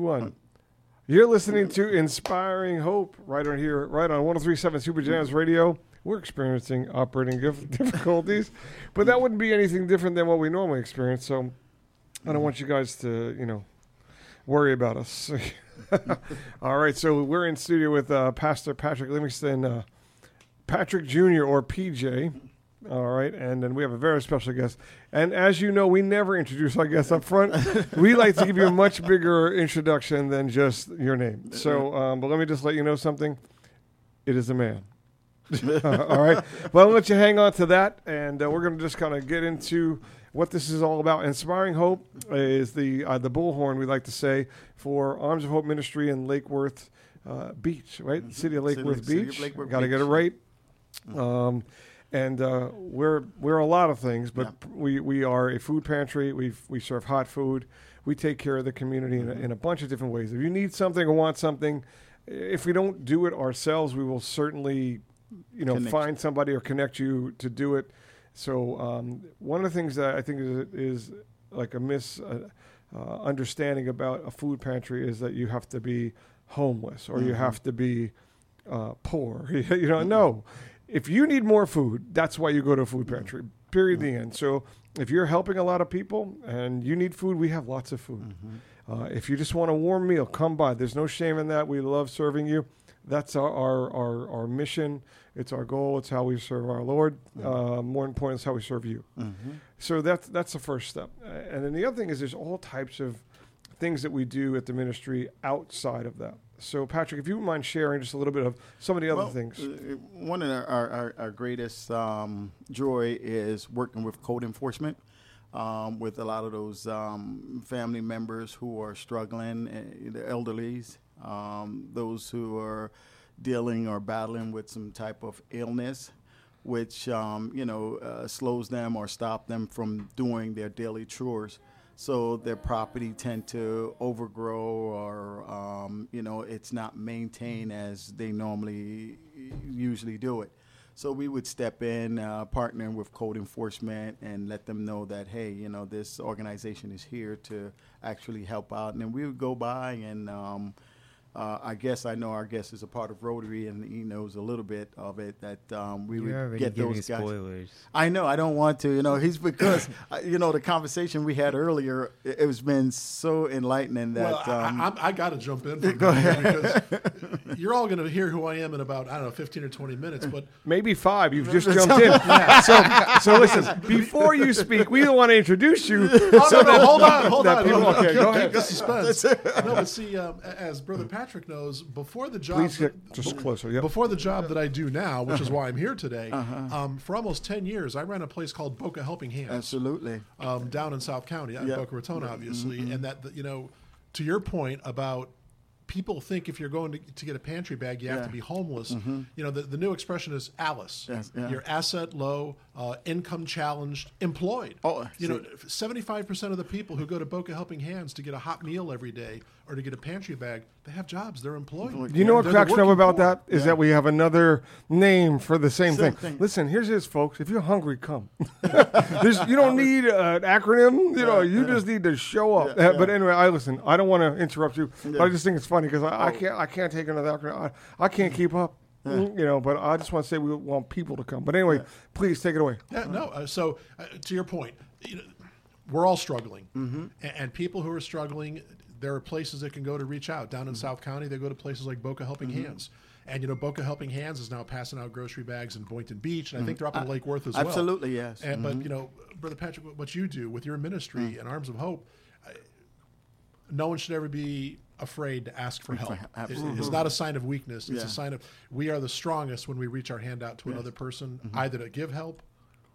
one. You're listening to Inspiring Hope right on here, right on 1037 Super Jams Radio. We're experiencing operating difficulties, but that wouldn't be anything different than what we normally experience. So I don't want you guys to, you know, worry about us. All right, so we're in studio with uh, Pastor Patrick Livingston, uh, Patrick Jr. or PJ. All right, and then we have a very special guest. And as you know, we never introduce our guests up front. we like to give you a much bigger introduction than just your name. So, um, but let me just let you know something. It is a man. all right. Well, I'll let you hang on to that, and uh, we're going to just kind of get into what this is all about. Inspiring Hope is the uh, the bullhorn we like to say for Arms of Hope Ministry in Lake Worth uh, Beach, right? Mhm. City of Lake City- Worth City Beach. Got to get it right. Um, and uh, we're we're a lot of things, but Yeah. we, we are a food pantry. We we serve hot food. We take care of the community in a, Mm-hmm. in a bunch of different ways. If you need something or want something, if we don't do it ourselves, we will certainly, you know, Connect. find somebody or connect you to do it. So um, one of the things that I think is, is like a mis uh, uh, understanding about a food pantry is that you have to be homeless or you Mhm. have to be uh, poor. you know, no. If you need more food, that's why you go to a food pantry. Period. The end. So if you're helping a lot of people and you need food, we have lots of food. Uh, if you just want a warm meal, come by. There's no shame in that. We love serving you. That's our our, our, our mission. It's our goal. It's how we serve our Lord. Uh, more important, it's how we serve you. Mhm. So that's that's the first step. And then the other thing is there's all types of things that we do at the ministry outside of that. So Patrick, if you wouldn't mind sharing just a little bit of some of the other Well, things. uh, One of our, our, our, greatest um, joy is working with code enforcement. Um, with a lot of those um, family members who are struggling, uh, the elderlies, um, those who are dealing or battling with some type of illness, which um, you know uh, slows them or stops them from doing their daily chores. So their property tend to overgrow, or um, you know, it's not maintained as they normally usually do it. So we would step in, uh, partner with code enforcement, and let them know that hey, you know, this organization is here to actually help out. And then we would go by and. Um, uh, I guess I know our guest is a part of Rotary, and he knows a little bit of it. That um, we You're would get those guys. spoilers. I know. I don't want to. You know, he's because uh, you know the conversation we had earlier. It, it was been so enlightening that. well, um, I, I, I got to jump in. For Go ahead. Because you're all going to hear who I am in about I don't know 15 or 20 minutes, but Maybe five. You've just jumped in. So, so listen. Before you speak, we don't want to introduce you. Oh, no, no, hold on, hold on. hold on. okay, go Keep ahead. the suspense. no, but see, um, as Brother Patrick knows, before the job, Please get just closer. Yep. before the job that I do now, which is Uh-huh. why I'm here today, um, for almost 10 years, I ran a place called Boca Helping Hands absolutely. um, down in South County, Yeah. Boca Raton, obviously, Mm-hmm. and that you know, to your point about people think if you're going to, to get a pantry bag, you have Yeah. Mm-hmm. to be homeless. You know, the, the new expression is Alice. Yes, yeah. You're asset low, uh, income challenged, employed. Oh, you know, 75 percent of the people who go to Boca Helping Hands to get a hot meal every day or to get a pantry bag, they have jobs. They're employed. You know what They're cracks me up about poor. that is that we have another name for the same, Same thing. thing. Listen, here's this, folks. If you're hungry, come. There's, you don't need an acronym. You know, you just need to show up. Yeah, Uh, But anyway, I listen. I don't want to interrupt you, but I just think it's funny because I, I can't. I can't take another acronym. I, I can't keep up. Mm, You know, but I just want to say we want people to come. But anyway, please take it away. Yeah, no. Uh, so, uh, to your point, you know, we're all struggling, Mm-hmm. and, and people who are struggling, there are places that can go to reach out. Down in South County, they go to places like Boca Helping Mm-hmm. Hands, and you know, Boca Helping Hands is now passing out grocery bags in Boynton Beach, and I think they're up in Lake Worth as well. Mm-hmm. Absolutely, yes. Mm-hmm. And, But you know, Brother Patrick, what- what you do with your ministry Mm. and Arms of Hope, I- no one should ever be afraid to ask for help. It- absolutely. It's not a sign of weakness. It's Yeah. a sign of we are the strongest when we reach our hand out to another person, either to give help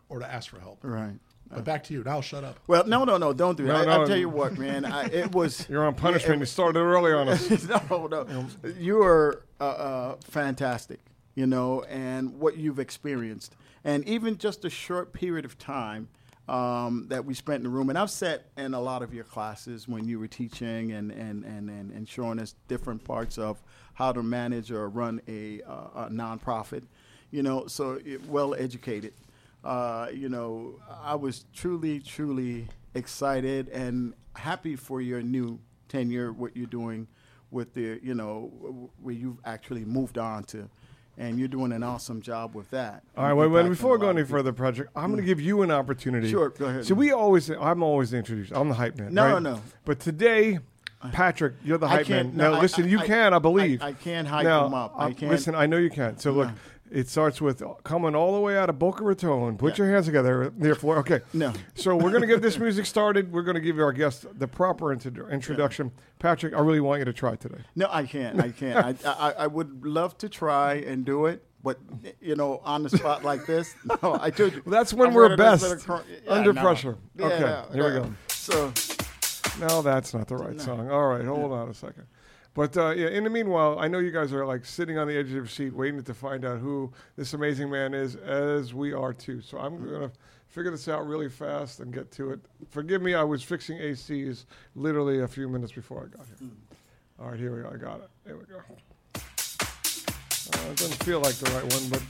or to ask for help. Mm-hmm. Right. But back to you. Now I'll shut up. Well, no, no, no, don't do No, that. I, no. I'll tell you what, man. I, it was. You're on punishment. You started early on us. no, no. You are uh, uh, fantastic, you know, and what you've experienced. And even just a short period of time um, that we spent in the room, and I've sat in a lot of your classes when you were teaching and, and, and, and, and showing us different parts of how to manage or run a, uh, a nonprofit, you know, so well educated. Uh, you know, I was truly, truly excited and happy for your new tenure, what you're doing with the, you know, where you've actually moved on to, and you're doing an awesome job with that. All right, wait, wait, before a we go any further, Project, I'm going to mm. give you an opportunity. Sure, go ahead. So we always, I'm always introduced. I'm the hype man. No, right? no. But today, Patrick, you're the hype man. no, now, I- listen, you I- can, I believe. I- I can hype now, him up. I can't- Listen, I know you can. So look, it starts with coming all the way out of Boca Raton. Put Yeah. your hands together, therefore. Okay. No. So we're going to get this music started. We're going to give our guest the proper intro- introduction. Patrick, I really want you to try today. No, I can't. I can't. I, I I would love to try and do it, but you know, on the spot like this, no. I told you. Well, that's when I've we're heard of this best, cr- yeah, under no. pressure. Okay, no, here we go. So No, that's not the right song. All right, hold on a second. But uh, yeah, in the meanwhile, I know you guys are like sitting on the edge of your seat, waiting to find out who this amazing man is, as we are too. So I'm gonna figure this out really fast and get to it. Forgive me, I was fixing ACs literally a few minutes before I got here. All right, here we go. I got it. There we go. Uh, it doesn't feel like the right one, but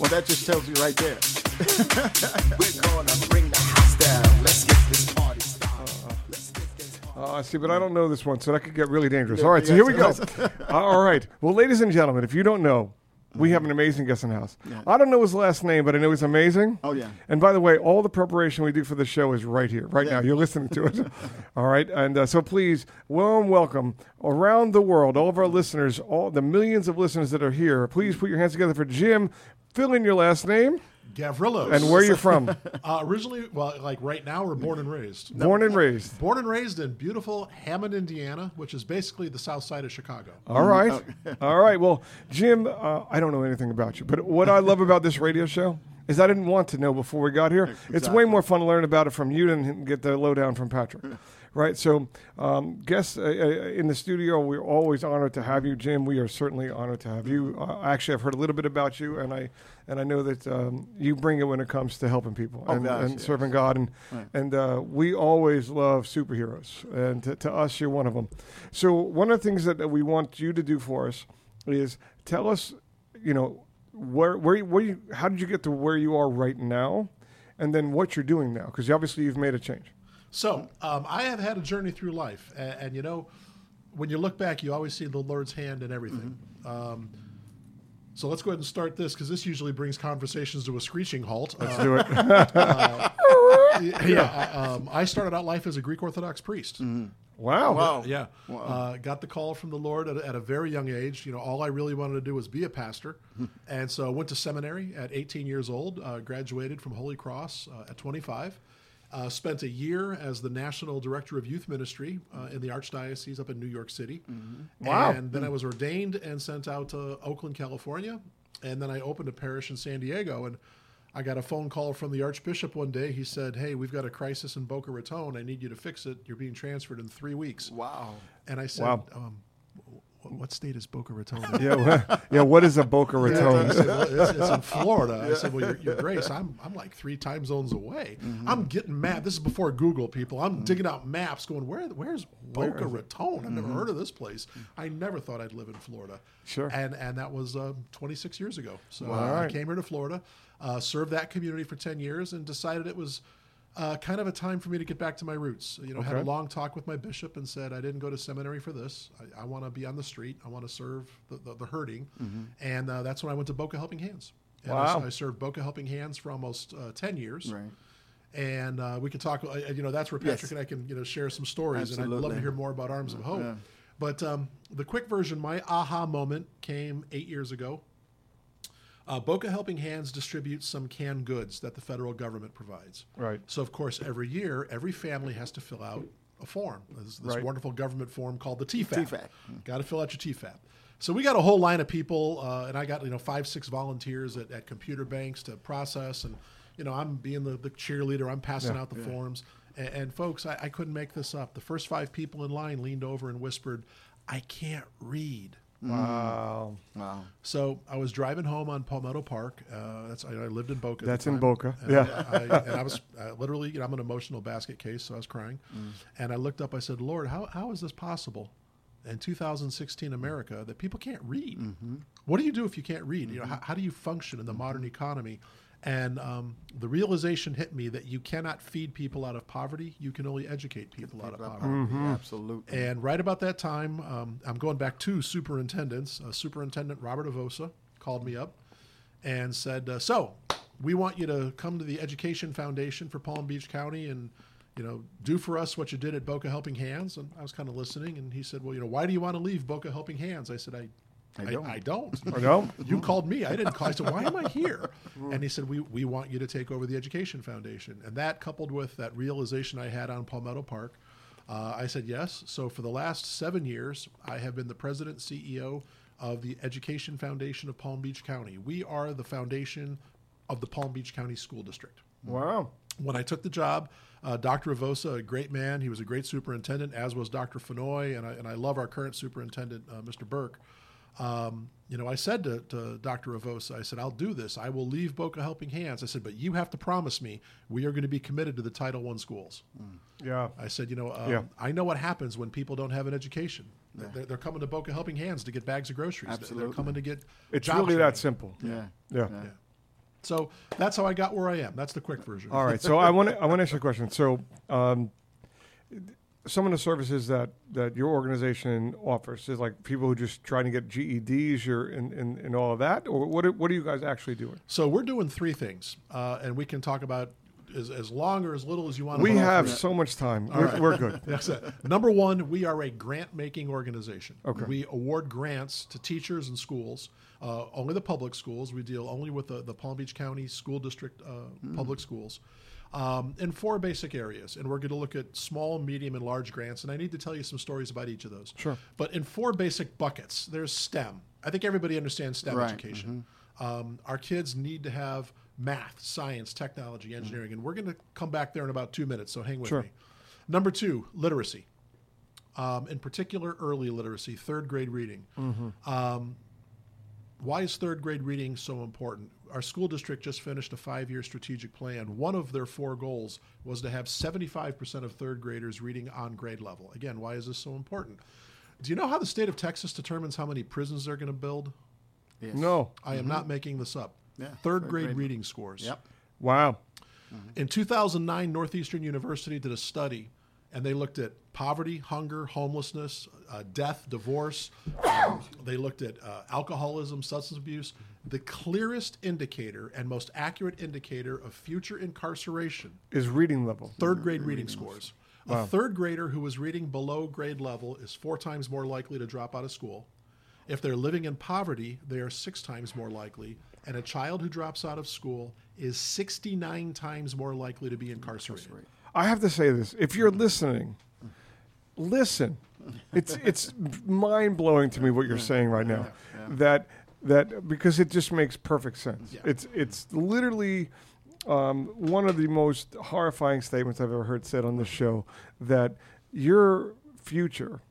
well, that just tells you right there. We're gonna bring the house down. Let's get this party started. Let's this Uh, see, but I don't know this one, so that could get really dangerous. All right, so here we go. All right. Well, ladies and gentlemen, if you don't know, we have an amazing guest in the house. I don't know his last name, but I know he's amazing. Oh, yeah. And by the way, all the preparation we do for the show is right here, right now. You're listening to it. all right. And uh, so please, warm welcome around the world, all of our listeners, all the millions of listeners that are here. Please put your hands together for Jim. Fill in your last name Gavrilos. and where you're from. Uh, originally, well, like right now, we're born and raised. Born and raised. Born and raised in beautiful Hammond, Indiana, which is basically the south side of Chicago. All right. All right. Well, Jim, uh, I don't know anything about you, but what I love about this radio show is I didn't want to know before we got here. It's way more fun to learn about it from you than get the lowdown from Patrick. Right. So, um, guests uh, uh, in the studio, we're always honored to have you, Jim. We are certainly honored to have you. Uh, actually, I've heard a little bit about you, and I and I know that um, you bring it when it comes to helping people Oh, and, gosh, and yes. serving God, and and uh, we always love superheroes, and to, to us, you're one of them. So one of the things that, that we want you to do for us is tell us, you know, where where where you, how did you get to where you are right now, and then what you're doing now, because obviously you've made a change. So um, I have had a journey through life, and, and you know, when you look back, you always see the Lord's hand in everything. Um, so let's go ahead and start this because this usually brings conversations to a screeching halt. Let's Uh, do it. yeah, I, um, I started out life as a Greek Orthodox priest. wow. Wow. Yeah, uh, got the call from the Lord at a, at a very young age. You know, all I really wanted to do was be a pastor, and so I went to seminary at 18 years old. Uh, graduated from Holy Cross uh, at 25. Uh, spent a year as the national director of youth ministry uh, in the archdiocese up in New York City. Wow. And then I was ordained and sent out to Oakland, California, and then I opened a parish in San Diego and. I got a phone call from the Archbishop one day. He said, Hey, we've got a crisis in Boca Raton. I need you to fix it. You're being transferred in three weeks. Wow. And I said, Wow. um, what state is Boca Raton in? Yeah, wha- yeah. What is a Boca Raton? said, well, it's, it's in Florida. I said, well, your, your grace, I'm, I'm like three time zones away. I'm getting mad. This is before Google, people. I'm digging out maps going, Where, where's Boca Raton? I've never heard of this place. I never thought I'd live in Florida. Sure. And, and that was um, 26 years ago. So Wow. I came here to Florida, uh, served that community for 10 years, and decided it was uh, kind of a time for me to get back to my roots. You know, had a long talk with my bishop and said, I didn't go to seminary for this. I, I want to be on the street. I want to serve the, the, the hurting. And uh, that's when I went to Boca Helping Hands. And I, Wow. I served Boca Helping Hands for almost uh, 10 years. Right. And uh, we could talk, uh, you know, that's where Patrick Yes. and I can, you know, share some stories. Absolutely. And I'd love to hear more about Arms of Hope. Yeah. But um, the quick version, my aha moment came eight years ago. Uh, Boca Helping Hands distributes some canned goods that the federal government provides. Right. So, of course, every year, every family has to fill out a form. This, this Right. wonderful government form called the TEFAP. TEFAP. Got to fill out your TEFAP. So we got a whole line of people, uh, and I got you know five, six volunteers at, at computer banks to process, and you know I'm being the, the cheerleader. I'm passing Yeah. out the forms, and, and folks, I, I couldn't make this up. The first five people in line leaned over and whispered, "I can't read." Wow. Wow. So I was driving home on Palmetto Park. Uh, that's I, I lived in Boca. That's in. Boca. And Yeah. I, and I was uh, literally, you know, I'm an emotional basket case, so I was crying. Mm. And I looked up. I said, "Lord, how how is this possible?" In 2016 America, that people can't read. Mm-hmm. What do you do if you can't read? You know, how, how do you function in the modern economy? And um, the realization hit me that you cannot feed people out of poverty. You can only educate people out of poverty. Absolutely. And right about that time, um, I'm going back to superintendents. Uh, Superintendent Robert Avossa called me up and said, uh, "So, we want you to come to the Education Foundation for Palm Beach County and, you know, do for us what you did at Boca Helping Hands." And I was kind of listening, and he said, "Well, you know, why do you want to leave Boca Helping Hands?" I said, "I." I, don't. I don't. I don't? You called me. I didn't call. I said, "Why am I here?" And he said, "We we want you to take over the Education Foundation." And that, coupled with that realization I had on Palmetto Park, uh, I said yes. So for the last seven years, I have been the president CEO of the Education Foundation of Palm Beach County. We are the foundation of the Palm Beach County School District Wow. when I took the job, uh, Dr. Avossa, a great man, he was a great superintendent, as was Dr. Fennoy, and I, and I love our current superintendent, uh, Mr. Burke. Um, you know, I said to, to Dr. Avossa, I said, I'll do this. I will leave Boca Helping Hands. I said, but you have to promise me we are going to be committed to the Title I schools. Yeah. I said, you know, um, Yeah. I know what happens when people don't have an education. They're, they're coming to Boca Helping Hands to get bags of groceries. They're- They're coming to get It's job really training. that simple. yeah. Yeah. So that's how I got where I am. That's the quick version. All right. So I want to I want to ask you a question. So um, some of the services that, that your organization offers is like people who just trying to get GEDs or and, and, and all of that, or what are, what are you guys actually doing? So we're doing three things, uh, and we can talk about as, as long or as little as you want. We to have so much time. We're, we're good. That's it. Number one, we are a grant making organization. Okay. We award grants to teachers and schools, uh, only the public schools. We deal only with the, the Palm Beach County School District uh, public schools. Um, in four basic areas, and we're going to look at small, medium, and large grants. And I need to tell you some stories about each of those. Sure. But in four basic buckets, there's STEM. I think everybody understands STEM Right. education. Um, our kids need to have math, science, technology, engineering, and we're going to come back there in about two minutes. So hang with Sure. me. Number two, literacy. Um, in particular, early literacy, third grade reading. Um, why is third grade reading so important? Our school district just finished a five year strategic plan. One of their four goals was to have 75% of third graders reading on grade level. Again, why is this so important? Do you know how the state of Texas determines how many prisons they're going to build? Yes. No. I am not making this up. Yeah, third third grade grade. reading scores. Yep. Wow. In 2009, Northeastern University did a study, and they looked at poverty, hunger, homelessness, uh, death, divorce. Um, they looked at uh, alcoholism, substance abuse. The clearest indicator and most accurate indicator of future incarceration Is reading level. third grade reading scores. A third grader who is reading below grade level is four times more likely to drop out of school. If they're living in poverty, they are six times more likely. And a child who drops out of school is 69 times more likely to be incarcerated. I have to say this. If you're listening, listen. It's it's mind blowing to me what you're saying right now. That that because it just makes perfect sense. Yeah. It's it's literally um, one of the most horrifying statements I've ever heard said on this show. That your future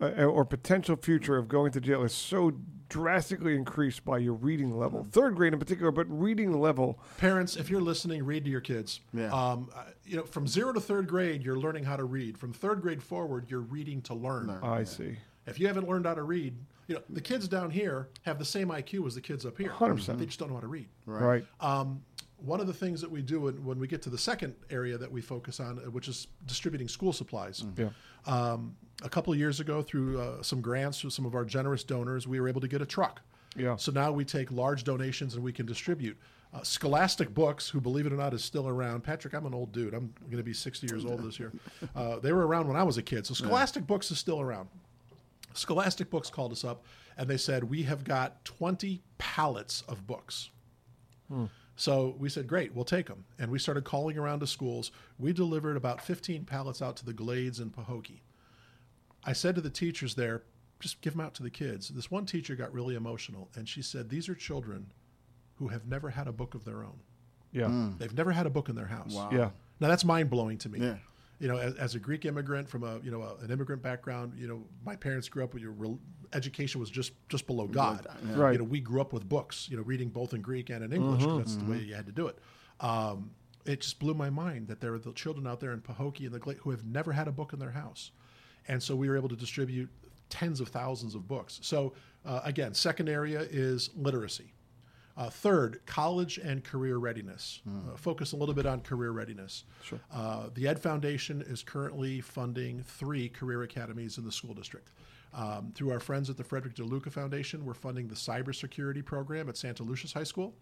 uh, or potential future of going to jail is so drastically increased by your reading level, third grade in particular, but reading level. Parents, if you're listening, read to your kids. Yeah. Um, uh, you know, from zero to third grade, you're learning how to read. From third grade forward, you're reading to learn. I see. If you haven't learned how to read, you know, the kids down here have the same IQ as the kids up here. 100%. They just don't know how to read. Right. Um, one of the things that we do when, when we get to the second area that we focus on, uh, which is distributing school supplies. Yeah. Um, a couple of years ago, through uh, some grants from some of our generous donors, we were able to get a truck. Yeah. So now we take large donations and we can distribute. Uh, Scholastic Books, who believe it or not is still around. Patrick, I'm an old dude. I'm going to be 60 years old this year. Uh, they were around when I was a kid. So Scholastic Books is still around. Scholastic Books called us up and they said, We have got 20 pallets of books. Hmm. So we said, Great, we'll take them. And we started calling around to schools. We delivered about 15 pallets out to the Glades and Pahokee. I said to the teachers there, just give them out to the kids. This one teacher got really emotional and she said, These are children who have never had a book of their own. Yeah. Hmm. They've never had a book in their house. Wow. Yeah. Now that's mind blowing to me. Yeah. You know, as, as a Greek immigrant from a you know a, an immigrant background, you know, my parents grew up with your rel- education was just just below God. yeah. Right. You know, we grew up with books. You know, reading both in Greek and in English. 'cause that's the way you had to do it. Um, it just blew my mind that there are the children out there in Pahokee and the Gla- who have never had a book in their house, and so we were able to distribute tens of thousands of books. So uh, again, second area is literacy. Uh, third, college and career readiness. Uh, focus a little bit on career readiness. Sure. Uh, the Ed Foundation is currently funding three career academies in the school district. Um, through our friends at the Frederick DeLuca Foundation, we're funding the cybersecurity program at Santaluces High School.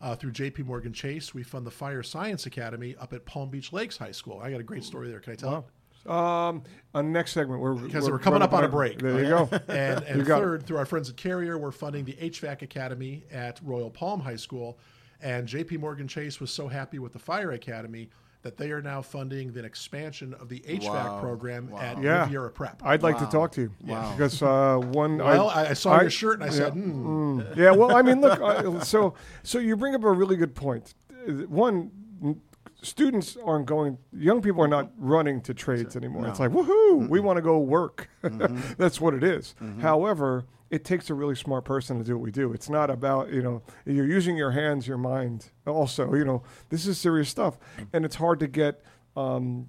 Uh, through JP Morgan Chase, we fund the Fire Science Academy up at Palm Beach Lakes High School. I got a great story there. Can I tell it? Um, on next segment, we're Because we're coming up on a break. There you go. And, and You got it. third, through our friends at Carrier, we're funding the HVAC Academy at Royal Palm High School. And JP Morgan Chase was so happy with the Fire Academy that they are now funding the expansion of the HVAC Wow. program at Yeah. Riviera Prep. I'd like to talk to you Wow. because uh, one. well, I, I saw your shirt and I said, yeah. hmm. yeah, well, I mean, look, uh, so so you bring up a really good point. Uh, One, n- students aren't going. Young people are not running to trades anymore. It's like woohoo, we want to go work. Mm-hmm. That's what it is. Mm-hmm. However, it takes a really smart person to do what we do. It's not about you know you're using your hands, your mind. Also, you know, this is serious stuff, mm. and it's hard to get. Um,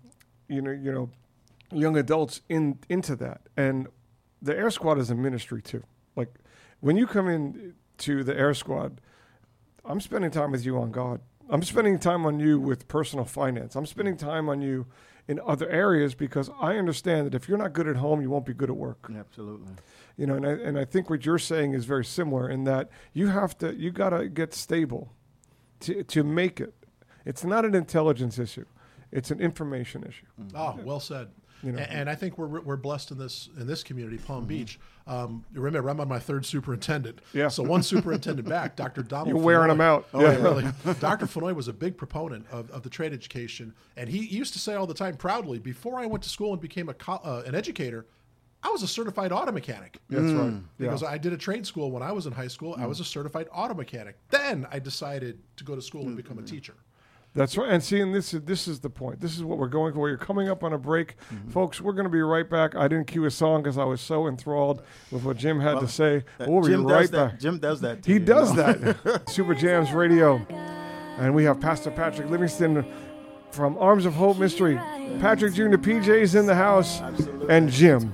you know, you know, young adults in into that. And the Air Squad is a ministry too. Like when you come in to the Air Squad, I'm spending time with you on God. I'm spending time on you with personal finance. I'm spending time on you in other areas because I understand that if you're not good at home, you won't be good at work. Absolutely. You know, and I, and I think what you're saying is very similar in that you have to you got to get stable to to make it. It's not an intelligence issue. It's an information issue. Oh, well said. You know. A- and, I think we're, we're blessed in this in this community, Palm Mm-hmm. Beach. Um, remember, I'm on my third superintendent. Yeah. So one superintendent back, Dr. Donald. You're wearing Fennoy. them out. Oh, Yeah. yeah. really. Dr. Fennoy was a big proponent of, of the trade education, and he used to say all the time proudly, before I went to school and became a co- uh, an educator, I was a certified auto mechanic. That's right. Yeah. Because I did a trade school when I was in high school. I was a certified auto mechanic. Then I decided to go to school and become a teacher. That's right. And see, and this is this is the point. This is what we're going for. You're coming up on a break, Mm-hmm. folks. We're going to be right back. I didn't cue a song because I was so enthralled with what Jim had to say. We'll be Jim right does that. back. Jim does that. He you, does you know? that. Super Jams Radio, and we have Pastor Patrick Livingston from Arms of Hope Ministry. Patrick Jr. PJ's in the house, Absolutely. and Jim.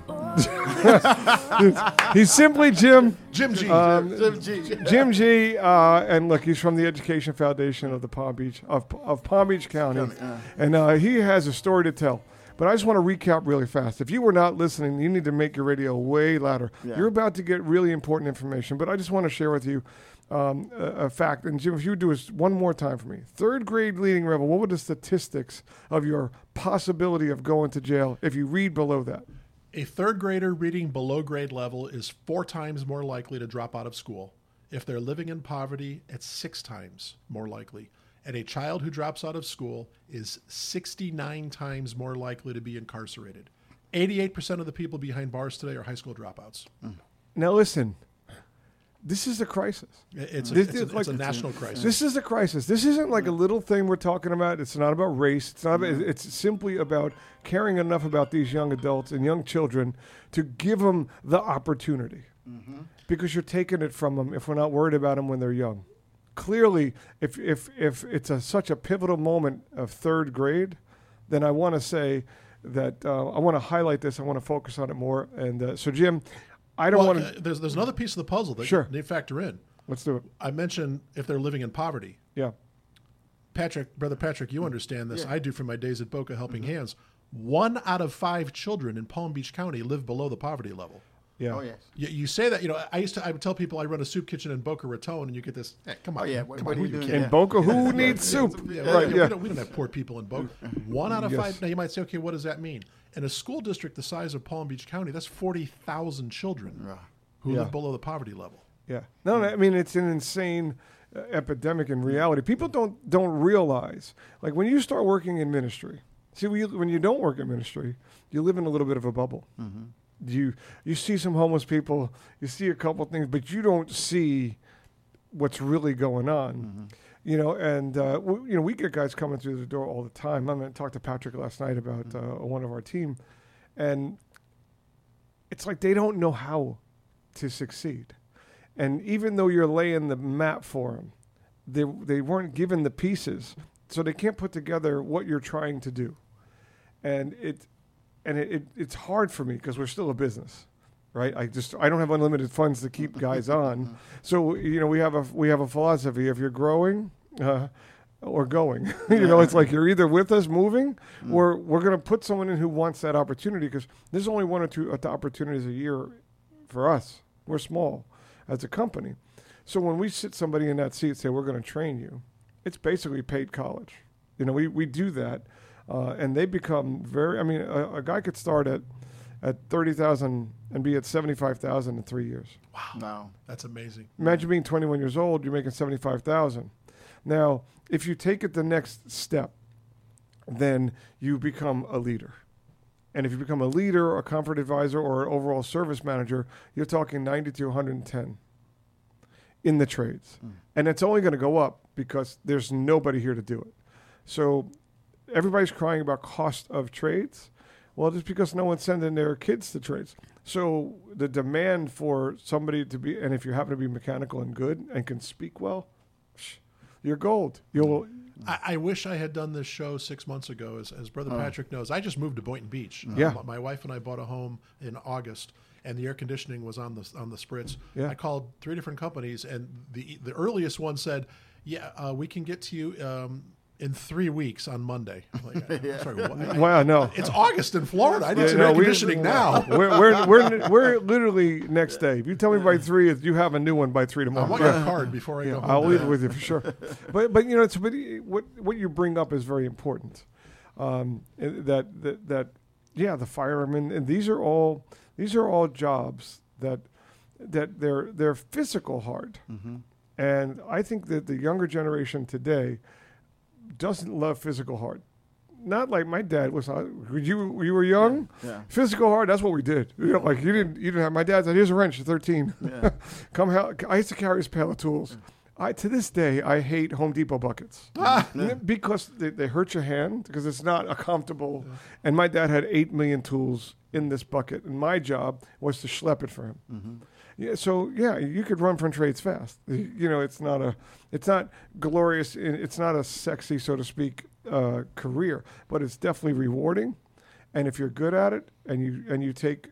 He's simply Jim. Jim G. Um, Jim G. Jim G. Uh, and look, he's from the Education Foundation of the Palm Beach of, of Palm Beach County, and uh, he has a story to tell. But I just want to recap really fast. If you were not listening, you need to make your radio way louder. Yeah. You're about to get really important information, but I just want to share with you um, a, a fact. And Jim, if you would do this one more time for me, third grade leading rebel. What were the statistics of your possibility of going to jail if you read below that? A third grader reading below grade level is four times more likely to drop out of school. If they're living in poverty, it's six times more likely. And a child who drops out of school is 69 times more likely to be incarcerated. 88% of the people behind bars today are high school dropouts. Now listen, this is a crisis. It's a, This it's a, is like- it's a national crisis. This is a crisis. This isn't like a little thing we're talking about. It's not about race. It's not. About, it's simply about caring enough about these young adults and young children to give them the opportunity, because you're taking it from them if we're not worried about them when they're young. Clearly, if if if it's a, such a pivotal moment of third grade, then I want to say that uh, I want to highlight this. I want to focus on it more. And uh, so, Jim, I don't Well, want uh, to. there's, there's another piece of the puzzle that Sure. you need to factor in. Let's do it. I mentioned if they're living in poverty. Yeah. Patrick, brother Patrick, you understand this. Yeah. I do from my days at Boca Helping Hands. One out of five children in Palm Beach County live below the poverty level. Yeah. Oh yes. You, you say that, you know, I used to, I would tell people I run a soup kitchen in Boca Raton, and you get this, hey, come on. Oh yeah. What, come what on, are you you doing? In Boca, who needs soup? Yeah, right. we, Yeah. don't, we don't have poor people in Boca. One out of Yes. five. Now you might say, okay, what does that mean? In a school district the size of Palm Beach County, that's 40,000 children Right. who Yeah. live below the poverty level. Yeah. No, no, I mean it's an insane uh, epidemic in reality. People don't don't realize like when you start working in ministry. See, when you, when you don't work in ministry, you live in a little bit of a bubble. You you see some homeless people, you see a couple things, but you don't see what's really going on. You know, and uh, we, you know we get guys coming through the door all the time. I mean, talked to Patrick last night about uh, one of our team, and it's like they don't know how to succeed. And even though you're laying the map for them, they, they weren't given the pieces, so they can't put together what you're trying to do. And it, and it, it it's hard for me because we're still a business. Right? I just I don't have unlimited funds to keep guys on. So you know we have a we have a philosophy: if you're growing. Uh, or going, you know, it's like you're either with us moving, or we're going to put someone in who wants that opportunity because there's only one or two uh, opportunities a year for us. We're small as a company, so when we sit somebody in that seat and say we're going to train you, it's basically paid college. You know, we, we do that, uh, and they become very. I mean, a, a guy could start at at thirty thousand and be at seventy five thousand in three years. Wow. No. That's amazing. Imagine being twenty one years old, you're making seventy five thousand. Now, if you take it the next step, then you become a leader. And if you become a leader, a comfort advisor, or an overall service manager, you're talking 90 to 110 in the trades. Hmm. And it's only going to go up because there's nobody here to do it. So everybody's crying about cost of trades. Well, just because no one's sending their kids to trades. So the demand for somebody to be, and if you happen to be mechanical and good and can speak well, you're gold. You'll, I, I wish I had done this show six months ago. As, as Brother Patrick knows, I just moved to Boynton Beach. Uh, Yeah. my, my wife and I bought a home in August, and the air conditioning was on the on the spritz. Yeah. I called three different companies, and the the earliest one said, "Yeah, uh, we can get to you." Um, in three weeks on Monday. I'm Like, I'm sorry, what? wow, no. It's August in Florida. I need Yeah, some no, air we- conditioning now. we're, we're, we're, we're literally next day. If you tell me by three, if you have a new one by three tomorrow. I tomorrow. want your card before I go home. I'll leave it with you for sure. But but you know, it's but what what you bring up is very important. Um, that that that yeah, the firemen and these are all these are all jobs that that they're they're physical hard, and I think that the younger generation today doesn't love physical hard. Not like my dad was. uh, you you were young, Yeah. physical hard. That's what we did. You know, like you didn't you didn't have. My dad said, "Here's a wrench. You're 13. Yeah. Come help." I used to carry his pail of tools. I to this day I hate Home Depot buckets because they, they hurt your hand because it's not a comfortable. And my dad had eight million tools in this bucket, and my job was to schlep it for him. Yeah, so yeah, you could run from trades fast. You know, it's not a, it's not glorious. It's not a sexy, so to speak, uh, career, but it's definitely rewarding. And if you're good at it, and you and you take,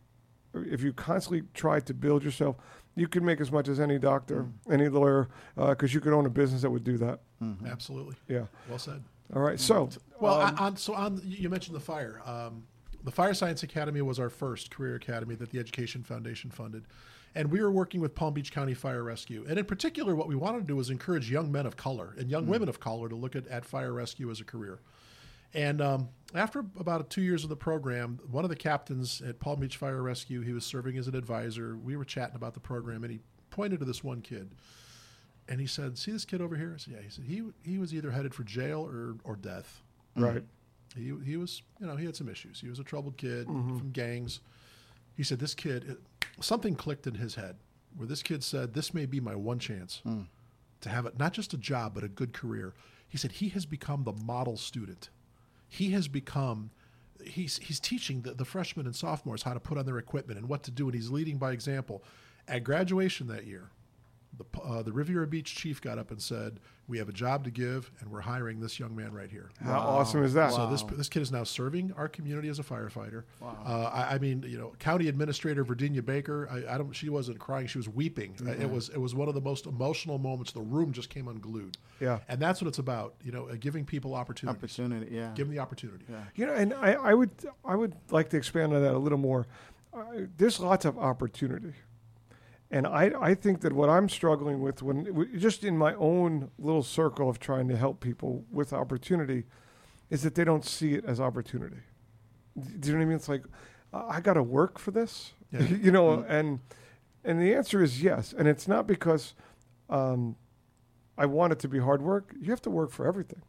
if you constantly try to build yourself, you can make as much as any doctor, any lawyer, because you could own a business that would do that. Absolutely. Yeah. Well said. All right. So Well, um, on, on, so on, you mentioned the fire. Um, the Fire Science Academy was our first career academy that the Education Foundation funded. And we were working with Palm Beach County Fire Rescue. And in particular, what we wanted to do was encourage young men of color and young women of color to look at, at fire rescue as a career. And um, after about two years of the program, one of the captains at Palm Beach Fire Rescue, he was serving as an advisor. We were chatting about the program, and he pointed to this one kid. And he said, "See this kid over here?" I said, "Yeah." He said, "He he was either headed for jail or or death." right. He he was you know he had some issues. He was a troubled kid from gangs. He said, "This kid, something clicked in his head where this kid said, this may be my one chance hmm. to have it not just a job but a good career." He said he has become the model student. He has become he's he's teaching the, the freshmen and sophomores how to put on their equipment and what to do, and he's leading by example. At graduation that year, the uh, the Riviera Beach chief got up and said, "We have a job to give, and we're hiring this young man right here." How awesome is that? So this this kid is now serving our community as a firefighter. Uh, I, I mean, you know, County Administrator Verdenia Baker. I, I don't. She wasn't crying. She was weeping. Uh, It was it was one of the most emotional moments. The room just came unglued. Yeah. and that's what it's about. You know, uh, giving people opportunities. Opportunity, yeah. Give them the opportunity. Yeah. You know, and I, I would I would like to expand on that a little more. Uh, there's lots of opportunity, and I I think that what I'm struggling with when just in my own little circle of trying to help people with opportunity, is that they don't see it as opportunity. Do you know what I mean? It's like I got to work for this, Yeah. you know, and and the answer is yes, and it's not because. Um, I want it to be hard work. You have to work for everything.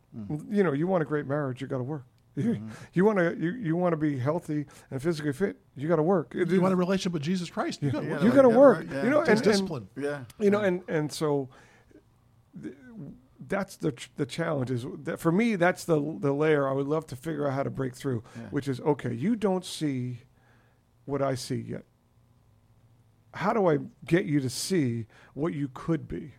You know, you want a great marriage, you got to work. Mm-hmm. You, you want to you, you want to be healthy and physically fit, you got to work. It- You want a it- relationship with Jesus Christ? You got Yeah. you got to Yeah, work. right, yeah. You know, It and, takes and- discipline. Yeah. you know, and and so th- that's the ch- the challenge is that for me that's the the layer I would love to figure out how to break through, Yeah. which is okay. You don't see what I see yet. How do I get you to see what you could be?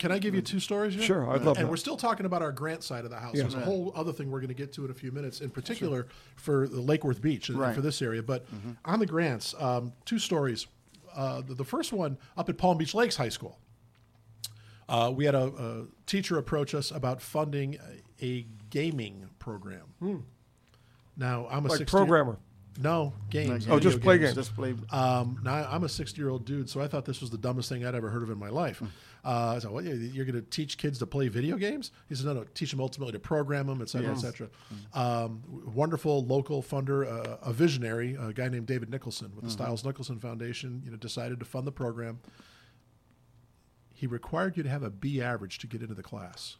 Can I give you two stories? Here? Sure, I'd love to. And that. we're still talking about our grant side of the house. Yeah. There's a whole other thing we're going to get to in a few minutes, in particular for the Lake Worth Beach and Right. for this area. But on the grants, um, two stories. Uh, the, the first one up at Palm Beach Lakes High School. Uh, we had a, a teacher approach us about funding a, a gaming program. Now I'm a Like 60 programmer. No games. Oh, just play games. games. Just play. Um, now I'm a 60 year old dude, so I thought this was the dumbest thing I'd ever heard of in my life. Hmm. Uh, I said, "What? You're going to teach kids to play video games?" He said, "No, no, teach them ultimately to program them, et cetera, et cetera." Um, wonderful local funder, uh, a visionary, a guy named David Nicholson Mm-hmm. with the Stiles Nicholson Foundation, you know, decided to fund the program. He required you to have a B average to get into the class.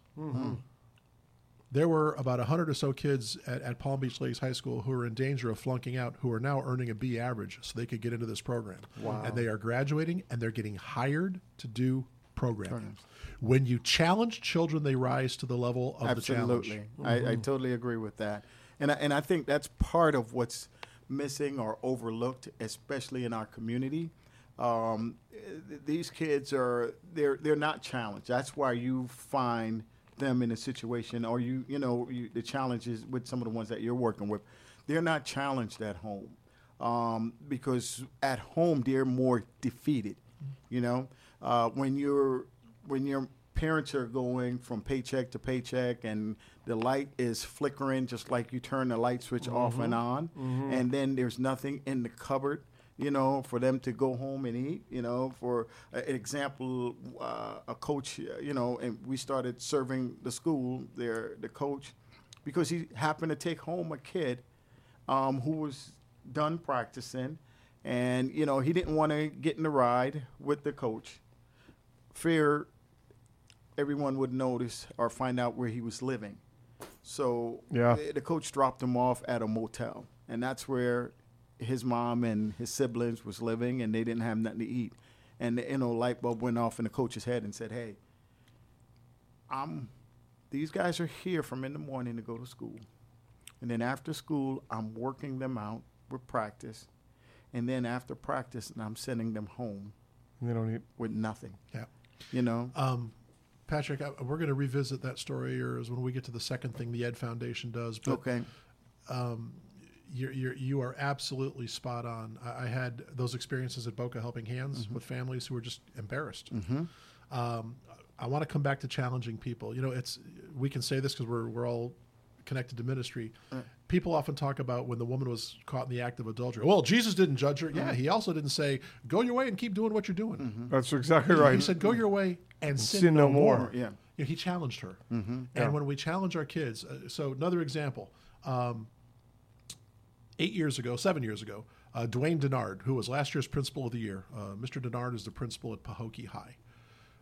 There were about 100 or so kids at, at Palm Beach Lakes High School who were in danger of flunking out, who are now earning a B average so they could get into this program. Wow. And they are graduating and they're getting hired to do programming. When you challenge children, they rise to the level of the challenge. Absolutely, I, I totally agree with that, and I, and I think that's part of what's missing or overlooked, especially in our community. Um, these kids are they're they're not challenged. That's why you find them in a situation, or you you know you, the challenges with some of the ones that you're working with. They're not challenged at home um, because at home they're more defeated. You know, uh, when you're when your parents are going from paycheck to paycheck and the light is flickering just like you turn the light switch off and on and then there's nothing in the cupboard you know for them to go home and eat you know for an example uh, a coach uh, you know and we started serving the school there the coach because he happened to take home a kid um, who was done practicing, and you know he didn't want to get in the ride with the coach. Fear everyone would notice or find out where he was living. So Yeah. the, the coach dropped him off at a motel, and that's where his mom and his siblings was living, and they didn't have nothing to eat. And the you know light bulb went off in the coach's head and said, "Hey, I'm these guys are here from in the morning to go to school. And then after school, I'm working them out with practice. And then after practice, I'm sending them home And They don't eat. with nothing. Yeah. You know? Um, Patrick, I, we're going to revisit that story or is when we get to the second thing the Ed Foundation does. But okay. you're, you're, you are absolutely spot on. I, I had those experiences at Boca Helping Hands with families who were just embarrassed. Um, I want to come back to challenging people. You know, it's we can say this because we're we're all connected to ministry. People often talk about when the woman was caught in the act of adultery. Well, Jesus didn't judge her. Yeah, he also didn't say go your way and keep doing what you're doing. That's exactly He- right. He said, "Go your way and sin, sin no, no more." more. Yeah. You know, he challenged her. And Yeah. when we challenge our kids, uh, so another example. Um, eight years ago, seven years ago, uh, Dwayne Dennard, who was last year's principal of the year, uh, Mr. Dennard is the principal at Pahokee High.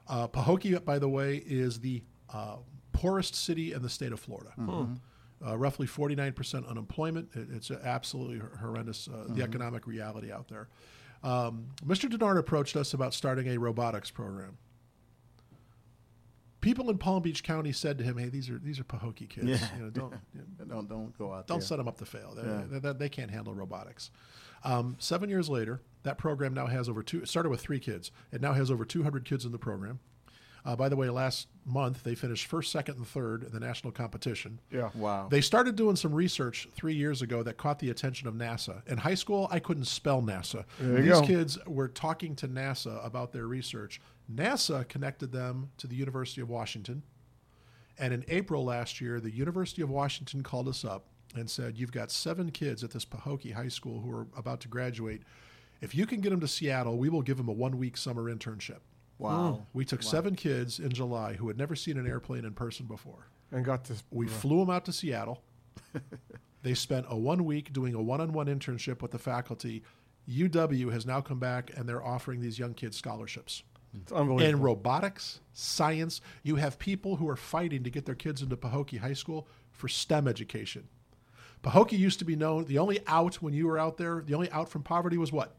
Uh, Pahokee, by the way, is the uh, poorest city in the state of Florida. Uh, roughly 49% unemployment. It, it's absolutely horrendous, uh, the economic reality out there. Um, Mr. Dennard approached us about starting a robotics program. People in Palm Beach County said to him, "Hey, these are these are Pahokee kids. Yeah. You know, don't you know, Don't don't go out don't there. set them up to fail. They, Yeah. they, they- they can't handle robotics. Um, seven years later, that program now has over two. It started with three kids. It now has over 200 kids in the program. Uh, by the way, last month they finished first, second, and third in the national competition. Yeah. Wow. They started doing some research three years ago that caught the attention of NASA. In high school, I couldn't spell NASA. There you These go. kids were talking to NASA about their research. NASA connected them to the University of Washington. And in April last year, the University of Washington called us up and said, You've got seven kids at this Pahokee High School who are about to graduate. If you can get them to Seattle, we will give them a one week summer internship. Wow. Mm. We took seven kids in July who had never seen an airplane in person before. And got this. We flew them out to Seattle. they spent a one week doing a one on one internship with the faculty. UW has now come back and they're offering these young kids scholarships. It's In robotics, science, you have people who are fighting to get their kids into Pahokee High School for STEM education. Pahokee used to be known, the only out when you were out there, the only out from poverty was what?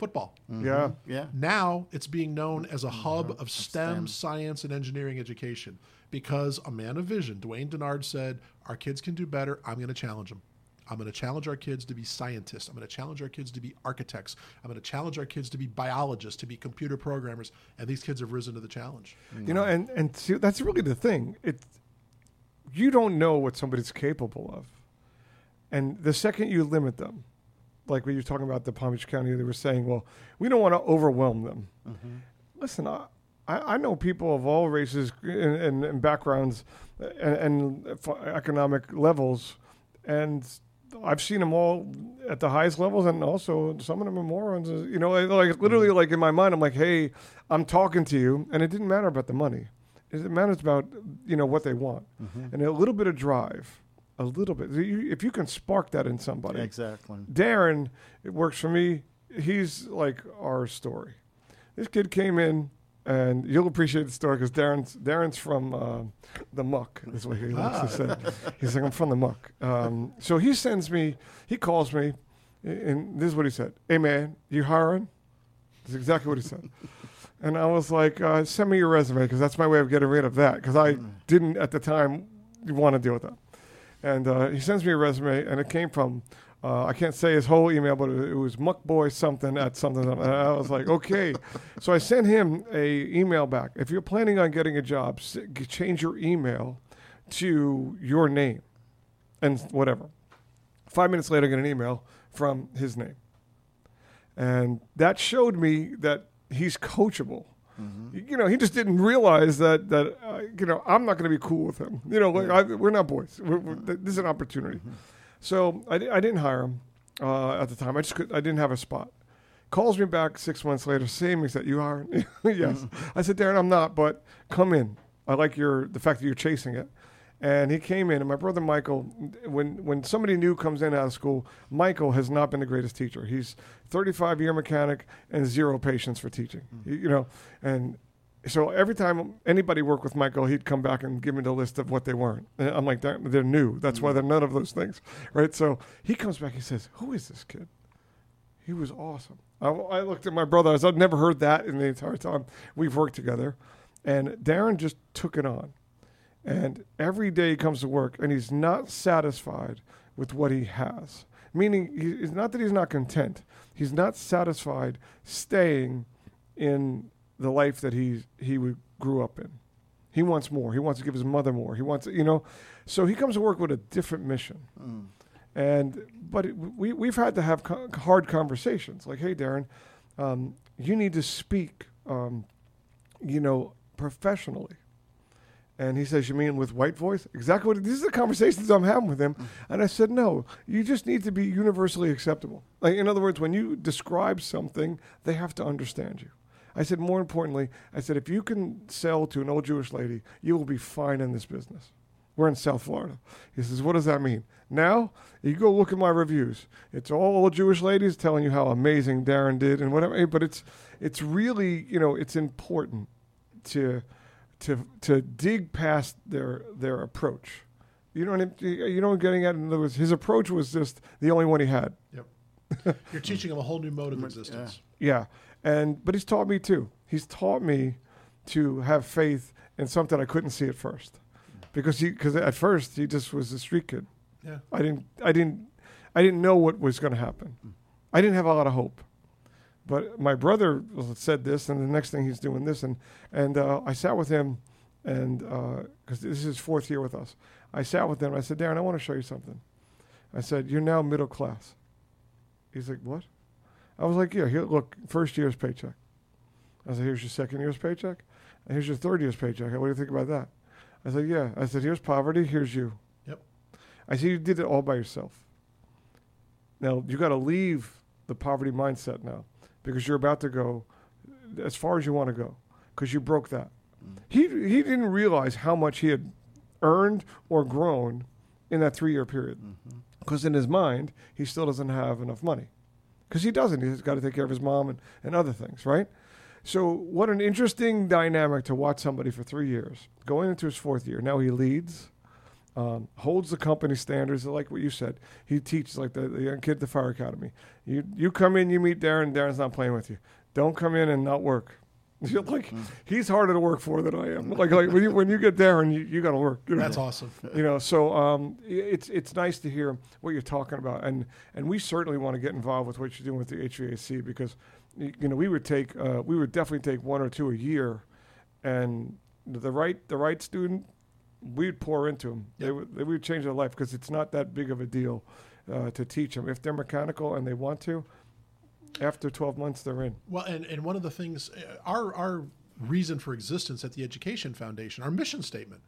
Football. Mm-hmm. yeah. Yeah. Now it's being known as a mm-hmm. hub of STEM, STEM. science, and engineering education because a man of vision, Dwayne Dennard, said, Our kids can do better. I'm going to challenge them. I'm going to challenge our kids to be scientists. I'm going to challenge our kids to be architects. I'm going to challenge our kids to be biologists, to be computer programmers. And these kids have risen to the challenge. Mm-hmm. You know, and and see, that's really the thing. It you don't know what somebody's capable of, and the second you limit them, like when you're talking about the Palm Beach County, they were saying, "Well, we don't want to overwhelm them." Mm-hmm. Listen, I, I know people of all races and, and, and backgrounds uh, and, and economic levels, and I've seen them all at the highest levels, and also some of them are morons. uh, You know, like literally, mm-hmm. like in my mind, I'm like, "Hey, I'm talking to you," and it didn't matter about the money. It matters about you know what they want, mm-hmm. and a little bit of drive, a little bit. If you can spark that in somebody, Exactly. Darren, it works for me. He's like our story. This kid came in, and you'll appreciate the story because Darren's Darren's from uh, the muck. Is what he likes to say. He's like, I'm from the muck. Um, so he sends me. He calls me, and this is what he said: Hey man, you hiring? That's exactly what he said. And I was like, uh, send me your resume because that's my way of getting rid of that because I didn't at the time want to deal with that. And uh, he sends me a resume, and it came from uh, I can't say his whole email, but it, was muckboy something at something. And I was like, okay. so I sent him a email back. If you're planning on getting a job, change your email to your name and whatever. Five minutes later, I get an email from his name, and that showed me that he's coachable. You know, he just didn't realize that that uh, you know I'm not going to be cool with him. You know, like I, we're not boys. We're, we're, this is an opportunity. So I, I didn't hire him uh, at the time. I just could, I didn't have a spot. Calls me back six months later, same exact. You are yes. I said, Darren, I'm not, but come in. I like your the fact that you're chasing it. And he came in, and my brother Michael, when when somebody new comes in out of school, Michael has not been the greatest teacher. He's 35 year mechanic and zero patience for teaching. Hmm. You- You know, and so every time anybody worked with Michael, he'd come back and give me the list of what they weren't. And I'm like, they're, they're new. That's why hmm. they're none of those things, right? So he comes back. He says, "Who is this kid?" He was awesome. I, I looked at my brother. I said, I've never heard that in the entire time we've worked together. And Darren just took it on. And every day he comes to work and he's not satisfied with what he has. Meaning, he, it's not that he's not content, he's not satisfied staying in the life that he, he would- grew up in. He wants more. He wants to give his mother more. He wants, you know. So he comes to work with a different mission. And but it, we we've had to have co- hard conversations. Like, hey, Darren, um, you need to speak, um, you know, professionally. And he says, "You mean with white voice?" Exactly what these are the conversations I'm having with him. Mm. And I said, "No, you just need to be universally acceptable. Like, in other words, when you describe something, they have to understand you." I said, more importantly, I said, if you can sell to an old Jewish lady, you will be fine in this business. We're in South Florida. He says, What does that mean? Now, you go look at my reviews. It's all old Jewish ladies telling you how amazing Darren did and whatever. But it's it's really, you know, it's important to to to dig past their their approach. You know what I'm, you know what I'm getting at? In other words, his approach was just the only one he had. Yep. You're teaching him a whole new mode of existence. Yeah, and but he's taught me too. He's taught me to have faith in something I couldn't see at first, because he because at first he just was a street kid. Yeah. I didn't I didn't I didn't know what was going to happen. Hmm. I didn't have a lot of hope. But my brother said this, and the next thing he's doing this, and and uh, I sat with him, and because this is his fourth year with us, I sat with him. I said, Darren, I want to show you something. I said, you're now middle class. He's like, what? I was like, yeah, here, look, first year's paycheck. I said, here's your second year's paycheck, and here's your third year's paycheck. What do you think about that? I said, yeah. I said, here's poverty, here's you. Yep. I said, you did it all by yourself. Now you got to leave the poverty mindset now because you're about to go as far as you want to go because you broke that. Mm. He he didn't realize how much he had earned or grown in that three year period mm-hmm. because in his mind he still doesn't have enough money because he doesn't. He's got to take care of his mom and, and other things, right? So what an interesting dynamic to watch somebody for three years going into his fourth year. Now he leads um, holds the company standards, like what you said. He teaches like the, the young kid at the fire academy. You you come in, you meet Darren. Darren's not playing with you. Don't come in and not work. You're like he's harder to work for than I am. Like like when you when you get there and you, you got to work. you know? That's awesome. you know so um, it's it's nice to hear what you're talking about and and we certainly want to get involved with what you're doing with the HVAC because you know we would take uh, we would definitely take one or two a year and the right the right student we'd pour into them they Yep. would they would change their life because it's not that big of a deal uh, to teach them if they're mechanical and they want to after 12 months they're in Well, and, and one of the things, uh, our, our reason for existence at the Education Foundation, our mission statement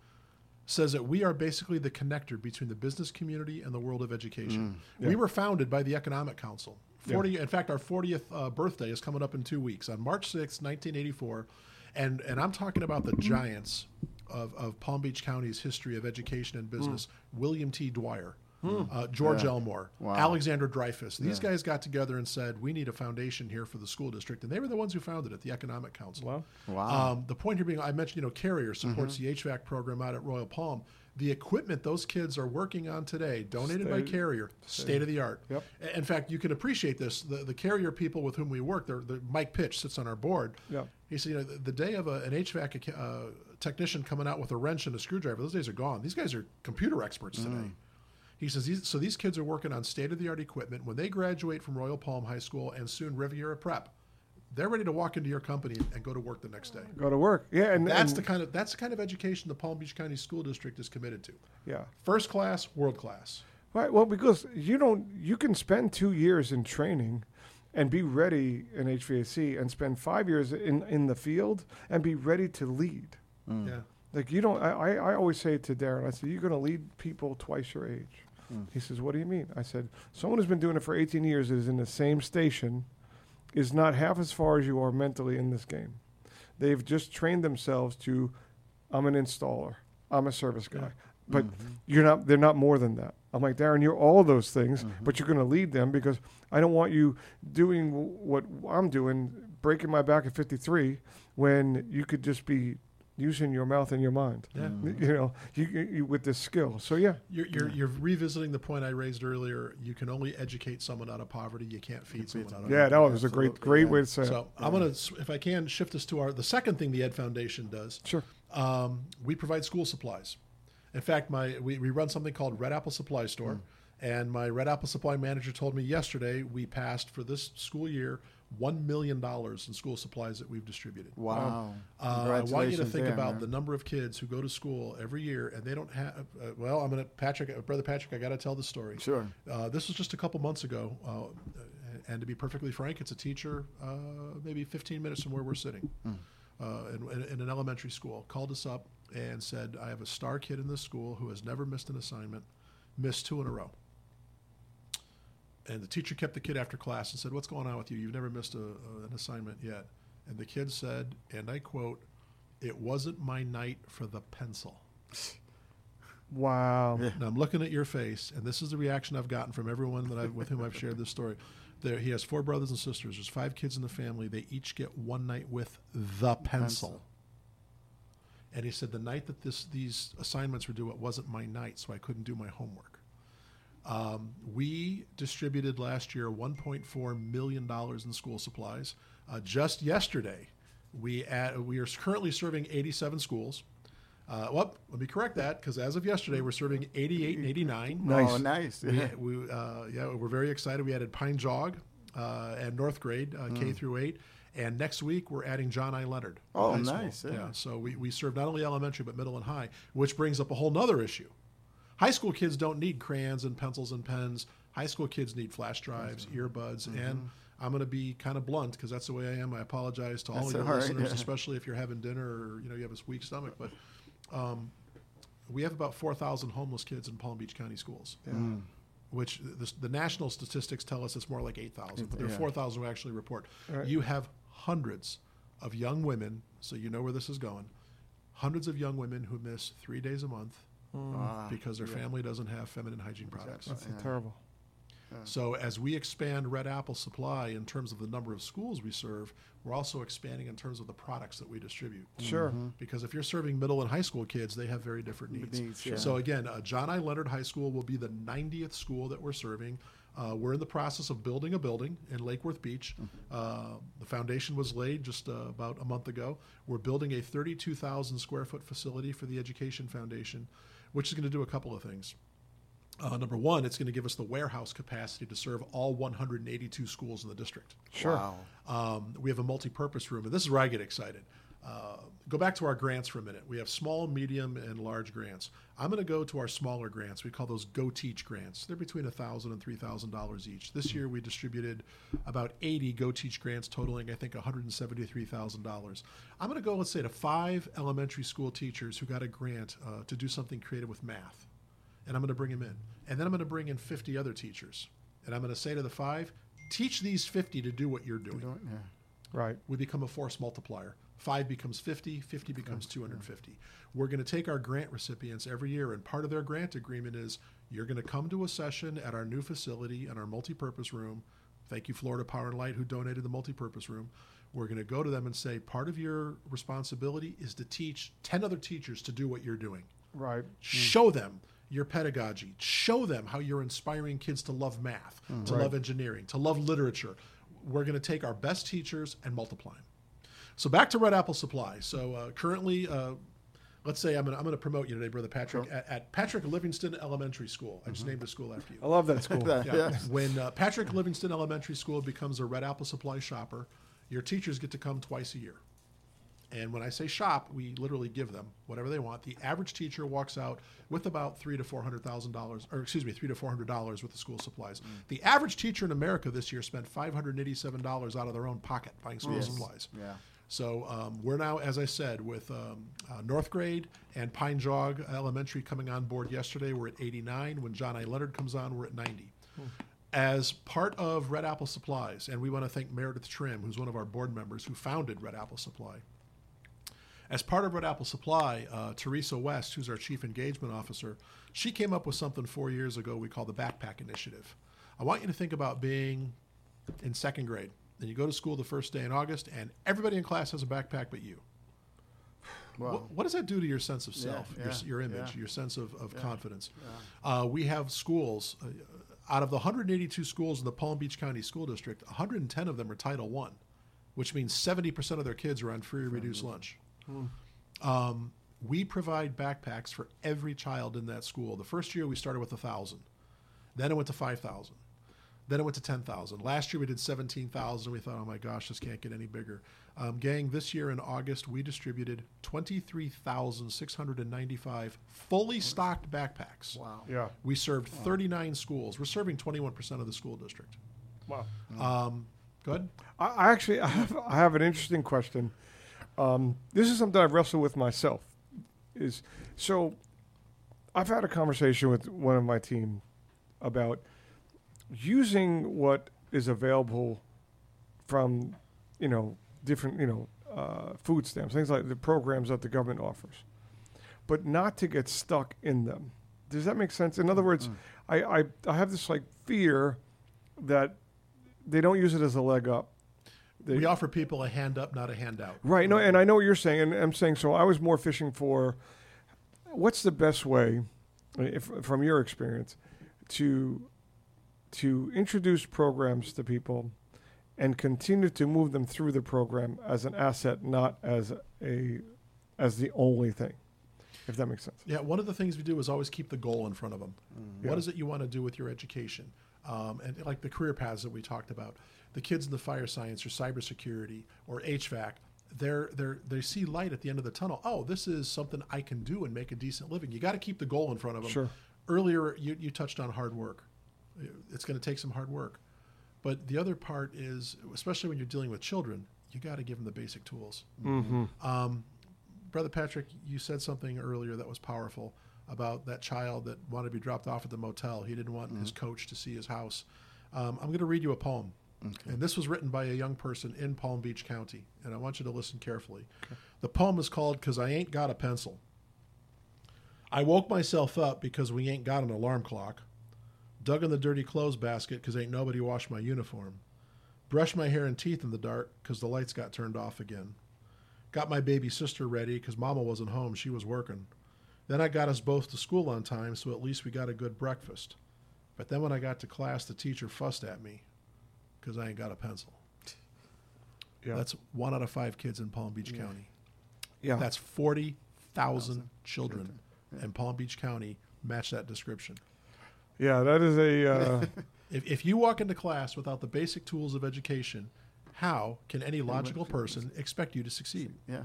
says that we are basically the connector between the business community and the world of education. We were founded by the Economic Council. 40, In fact, our 40th uh, birthday is coming up in two weeks on March 6th, 1984. And, and I'm talking about the giants of, of Palm Beach County's history of education and business William T. Dwyer, uh, George Elmore, Wow. Alexander Dreyfoos. These guys got together and said, we need a foundation here for the school district. And they were the ones who founded it, the Economic Council. Wow. Wow. Um, the point here being, I mentioned, you know, Carrier supports the HVAC program out at Royal Palm. The equipment those kids are working on today, donated by Carrier, state of the art. Yep. In fact, you can appreciate this. The, the Carrier people with whom we work, they're, the Mike Pitch sits on our board. Yep. He said, you know, the, the day of a, an HVAC uh, technician coming out with a wrench and a screwdriver, those days are gone. These guys are computer experts mm. today. He says, these, so these kids are working on state of the art equipment. When they graduate from Royal Palm High School and soon Riviera Prep, they're ready to walk into your company and go to work the next day. go to work yeah and That's and- the kind of that's the kind of education the Palm Beach County School District is committed to. yeah First class, world class. Right. Well, because you don't, you can spend two years in training, and be ready in HVAC, and spend five years in in the field and be ready to lead. Mm. Yeah. Like you don't. I I, always say to Darren, I said, "You're going to lead people twice your age." Mm. He says, "What do you mean?" I said, "Someone who's been doing it for 18 years is in the same station, is not half as far as you are mentally in this game. They've just trained themselves to, I'm an installer, I'm a service guy, but mm-hmm. you're not. They're not more than that. I'm like Darren, you're all those things, mm-hmm. but you're going to lead them because I don't want you doing w- what I'm doing, breaking my back at 53, when you could just be using your mouth and your mind. Yeah. You know, you, you, you with this skill. So yeah, You're, you're, you're revisiting the point I raised earlier. You can only educate someone out of poverty. You can't feed someone out of poverty. yeah, poverty. that was a great, great yeah. way to say it. So I'm gonna, if I can, shift us to our the second thing the Ed Foundation does. Sure. Um, we provide school supplies. In fact, my we, we run something called Red Apple Supply Store, and my Red Apple Supply manager told me yesterday we passed for this school year one million dollars in school supplies that we've distributed. Wow. Uh, I want you to think there, about man. the number of kids who go to school every year and they don't have. Uh, well, I'm gonna Patrick, uh, brother Patrick, I got to tell the story. Sure. Uh, this was just a couple months ago, uh, and to be perfectly frank, it's a teacher, uh, maybe 15 minutes from where we're sitting, uh, in, in, in an elementary school, called us up and said, "I have a star kid in this school who has never missed an assignment, missed two in a row." And the teacher kept the kid after class and said, "What's going on with you? You've never missed a, a, an assignment yet." And the kid said, and I quote, "It wasn't my night for the pencil." Wow. And I'm looking at your face, and this is the reaction I've gotten from everyone that I've, with whom I've shared this story. There, he has four brothers and sisters. There's five kids in the family. They each get one night with the pencil. Pencil. And he said the night that this these assignments were due, it wasn't my night, so I couldn't do my homework. Um, we distributed last year 1.4 million dollars in school supplies. Uh, just yesterday, we at, we are currently serving 87 schools. Uh, well, let me correct that because as of yesterday, we're serving 88 and 89. Nice. Oh, nice. We, we, uh, yeah, we're very excited. We added Pine Jog uh, and North Grade, uh, K through 8. And next week, we're adding John I. Leonard. Oh, High School. nice, yeah. So we, we serve not only elementary, but middle and high, which brings up a whole nother issue. High school kids don't need crayons and pencils and pens. High school kids need flash drives, earbuds, Mm-hmm. and I'm going to be kind of blunt because that's the way I am. I apologize to all That's of your all right, listeners, yeah. especially if you're having dinner or you know you have a weak stomach. But um, we have about 4,000 homeless kids in Palm Beach County schools, which the, the national statistics tell us it's more like 8,000, but there are Yeah. 4,000 who actually report. Right. You have hundreds of young women, so you know where this is going, hundreds of young women who miss three days a month Ah, because their family doesn't have feminine hygiene products. That's Yeah. terrible. So as we expand Red Apple supply in terms of the number of schools we serve, we're also expanding in terms of the products that we distribute. Sure. Because if you're serving middle and high school kids, they have very different needs. Needs, yeah. So again, uh, John I. Leonard High School will be the 90th school that we're serving. Uh, we're in the process of building a building in Lake Worth Beach. Uh, the foundation was laid just uh, about a month ago. We're building a 32,000 square foot facility for the Education Foundation, which is going to do a couple of things. Uh, number one, it's going to give us the warehouse capacity to serve all 182 schools in the district. Sure. Wow. Um, we have a multi-purpose room, and this is where I get excited. Uh, go back to our grants for a minute. We have small, medium, and large grants. I'm going to go to our smaller grants. We call those Go Teach grants. They're between $1,000 and $3,000 each. This year, we distributed about 80 Go Teach grants, totaling, I think, $173,000. I'm going to go, let's say, to five elementary school teachers who got a grant uh, to do something creative with math and I'm going to bring them in. And then I'm going to bring in 50 other teachers. And I'm going to say to the five, teach these 50 to do what you're doing. Yeah. Right. We become a force multiplier. Five becomes 50, 50 becomes 250. We're going to take our grant recipients every year, and part of their grant agreement is you're going to come to a session at our new facility in our multipurpose room. Thank you, Florida Power and Light, who donated the multipurpose room. We're going to go to them and say, part of your responsibility is to teach 10 other teachers to do what you're doing Right. show them your pedagogy show them how you're inspiring kids to love math mm-hmm. to love engineering to love literature we're going to take our best teachers and multiply them so back to red apple supply so uh, currently uh, let's say i'm going to I'm to promote you today brother patrick at, at patrick livingston elementary school i just named a school after you I love that school. That- yeah. When uh, Patrick Livingston Elementary School becomes a Red Apple Supply shopper, your teachers get to come twice a year. And when I say shop, we literally give them whatever they want. The average teacher walks out with about three to four hundred thousand dollars, or excuse me, three to four hundred dollars with the school supplies. The average teacher in America this year spent five hundred eighty-seven dollars out of their own pocket buying school Yes. supplies. Yeah. So um, we're now, as I said, with um, uh, North Grade and Pine Jog Elementary coming on board yesterday. We're at 89. When John I. Leonard comes on, we're at 90. As part of Red Apple Supplies, and we want to thank Meredith Trim, who's one of our board members who founded Red Apple Supply. As part of Red Apple Supply, uh, Teresa West, who's our chief engagement officer, she came up with something four years ago we call the Backpack Initiative. I want you to think about being in second grade. Then you go to school the first day in August, and everybody in class has a backpack but you. Wow. What, what does that do to your sense of self, yeah, your, your image, yeah. your sense of, of confidence? Uh, we have schools. Uh, out of the 182 schools in the Palm Beach County School District, 110 of them are Title One, which means 70% of their kids are on free or reduced lunch. Um, we provide backpacks for every child in that school. The first year we started with a thousand, then it went to five thousand, then it went to ten thousand. Last year we did seventeen thousand. We thought, oh my gosh, this can't get any bigger. Um, gang, this year in August we distributed twenty-three thousand six hundred and ninety-five fully stocked backpacks. Wow. Yeah. We served thirty-nine schools. We're serving twenty-one percent of the school district. Wow. Um, go ahead. I, I actually I have, I have an interesting question. Um, this is something I've wrestled with myself. Is so I've had a conversation with one of my team about using what is available from you know different you know uh, food stamps, things like the programs that the government offers, but not to get stuck in them. Does that make sense? In other words, I, I I have this like fear that they don't use it as a leg up. They- we offer people a hand up, not a handout. Right. No, and I know what you're saying, and I'm saying so. I was more fishing for what's the best way, if, from your experience, to to introduce programs to people and continue to move them through the program as an asset, not as a as the only thing. If that makes sense. Yeah, one of the things we do is always keep the goal in front of them. Yeah. What is it you want to do with your education? Um, and like the career paths that we talked about, the kids in the fire science or cybersecurity or HVAC, they're, they're, they see light at the end of the tunnel. Oh, this is something I can do and make a decent living. You got to keep the goal in front of them. Sure. Earlier, you, you touched on hard work. It's going to take some hard work. But the other part is, especially when you're dealing with children, you got to give them the basic tools. Um, Brother Patrick, you said something earlier that was powerful about that child that wanted to be dropped off at the motel. He didn't want his coach to see his house. Um, I'm going to read you a poem. And this was written by a young person in Palm Beach County. And I want you to listen carefully. The poem is called Because I Ain't Got a Pencil. I woke myself up because we ain't got an alarm clock. Dug in the dirty clothes basket because ain't nobody washed my uniform. Brushed my hair and teeth in the dark because the lights got turned off again. Got my baby sister ready because mama wasn't home, she was working. Then I got us both to school on time, so at least we got a good breakfast. But then when I got to class, the teacher fussed at me because I ain't got a pencil. Yeah. That's one out of five kids in Palm Beach County. yeah. That's 40,000 children in Palm Beach County match that description. Yeah, that is a. Uh, If, if you walk into class without the basic tools of education, how can any logical person expect you to succeed? Yeah.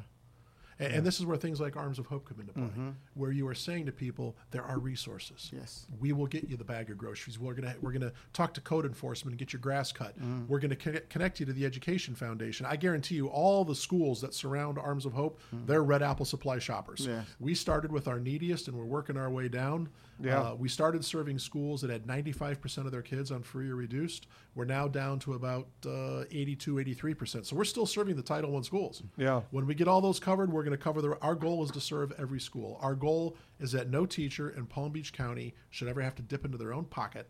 And, and this is where things like Arms of Hope come into play, where you are saying to people, there are resources. Yes. We will get you the bag of groceries. We're gonna we're gonna talk to code enforcement and get your grass cut. We're gonna connect, connect you to the Education Foundation. I guarantee you, all the schools that surround Arms of Hope, they're Red Apple Supply shoppers. Yes. We started with our neediest, and we're working our way down. Yeah. Uh, we started serving schools that had 95% of their kids on free or reduced. We're now down to about uh, 82, 83%. So we're still serving the Title I schools. Yeah. When we get all those covered, we're going to cover the. Our goal is to serve every school. Our goal is that no teacher in Palm Beach County should ever have to dip into their own pocket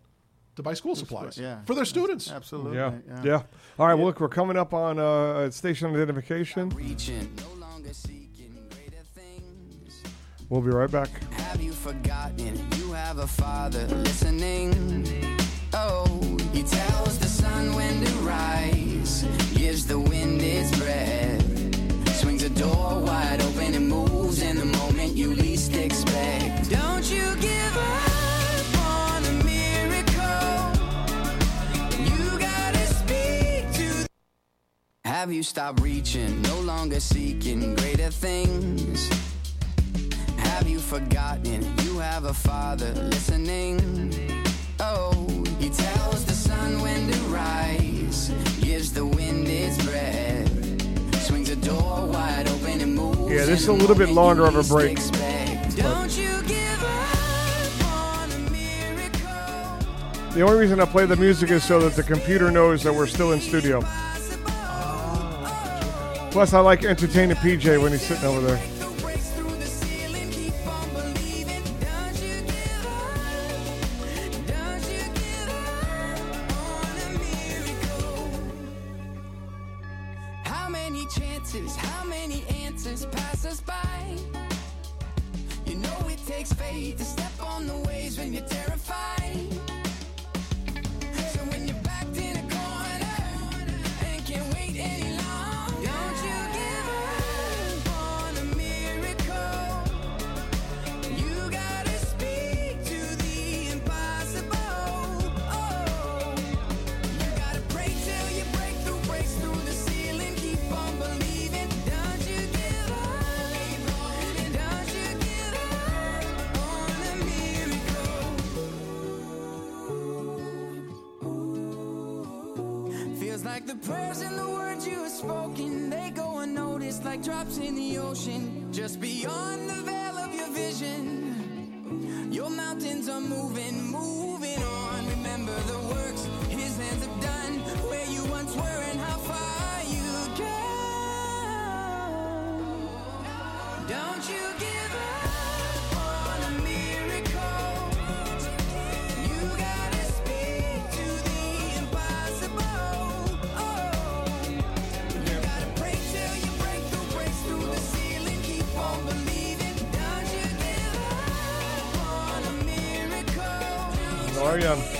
to buy school supplies yeah. for their students. Absolutely. yeah. Yeah. All right. Well, look, we're coming up on uh, station identification. reaching, no longer seeking greater things. We'll be right back. Have a father listening? Oh, he tells the sun when to rise, gives the wind its breath, swings a door wide open and moves in the moment you least expect. Don't you give up on a miracle. You gotta speak to have you stopped reaching, no longer seeking greater things? Have you forgotten you have a father listening? Oh, he tells the sun when to rise, gives the wind its breath, swings a door wide open and moves. Yeah, this is a little bit longer of a break. Don't you give up on a miracle. The only reason I play the music is so that the computer knows that we're still in studio. Plus, I like entertaining PJ when he's sitting over there. Till your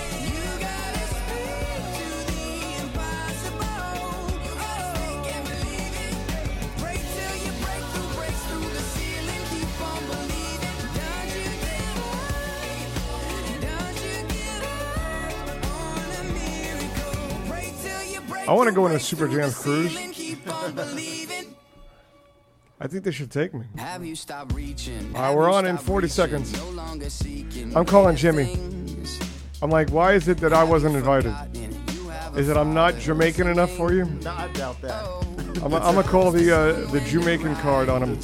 I wanna go on a Super Jams cruise. ceiling. Keep on believing. I think they should take me. Have you stopped reaching? All right, we're on in 40 seconds. No longer seeking I'm calling Jimmy. Things. I'm like, why is it that I wasn't invited? Is it I'm not Jamaican enough for you? No, I doubt that. I'm gonna call the uh, the Jamaican card on him.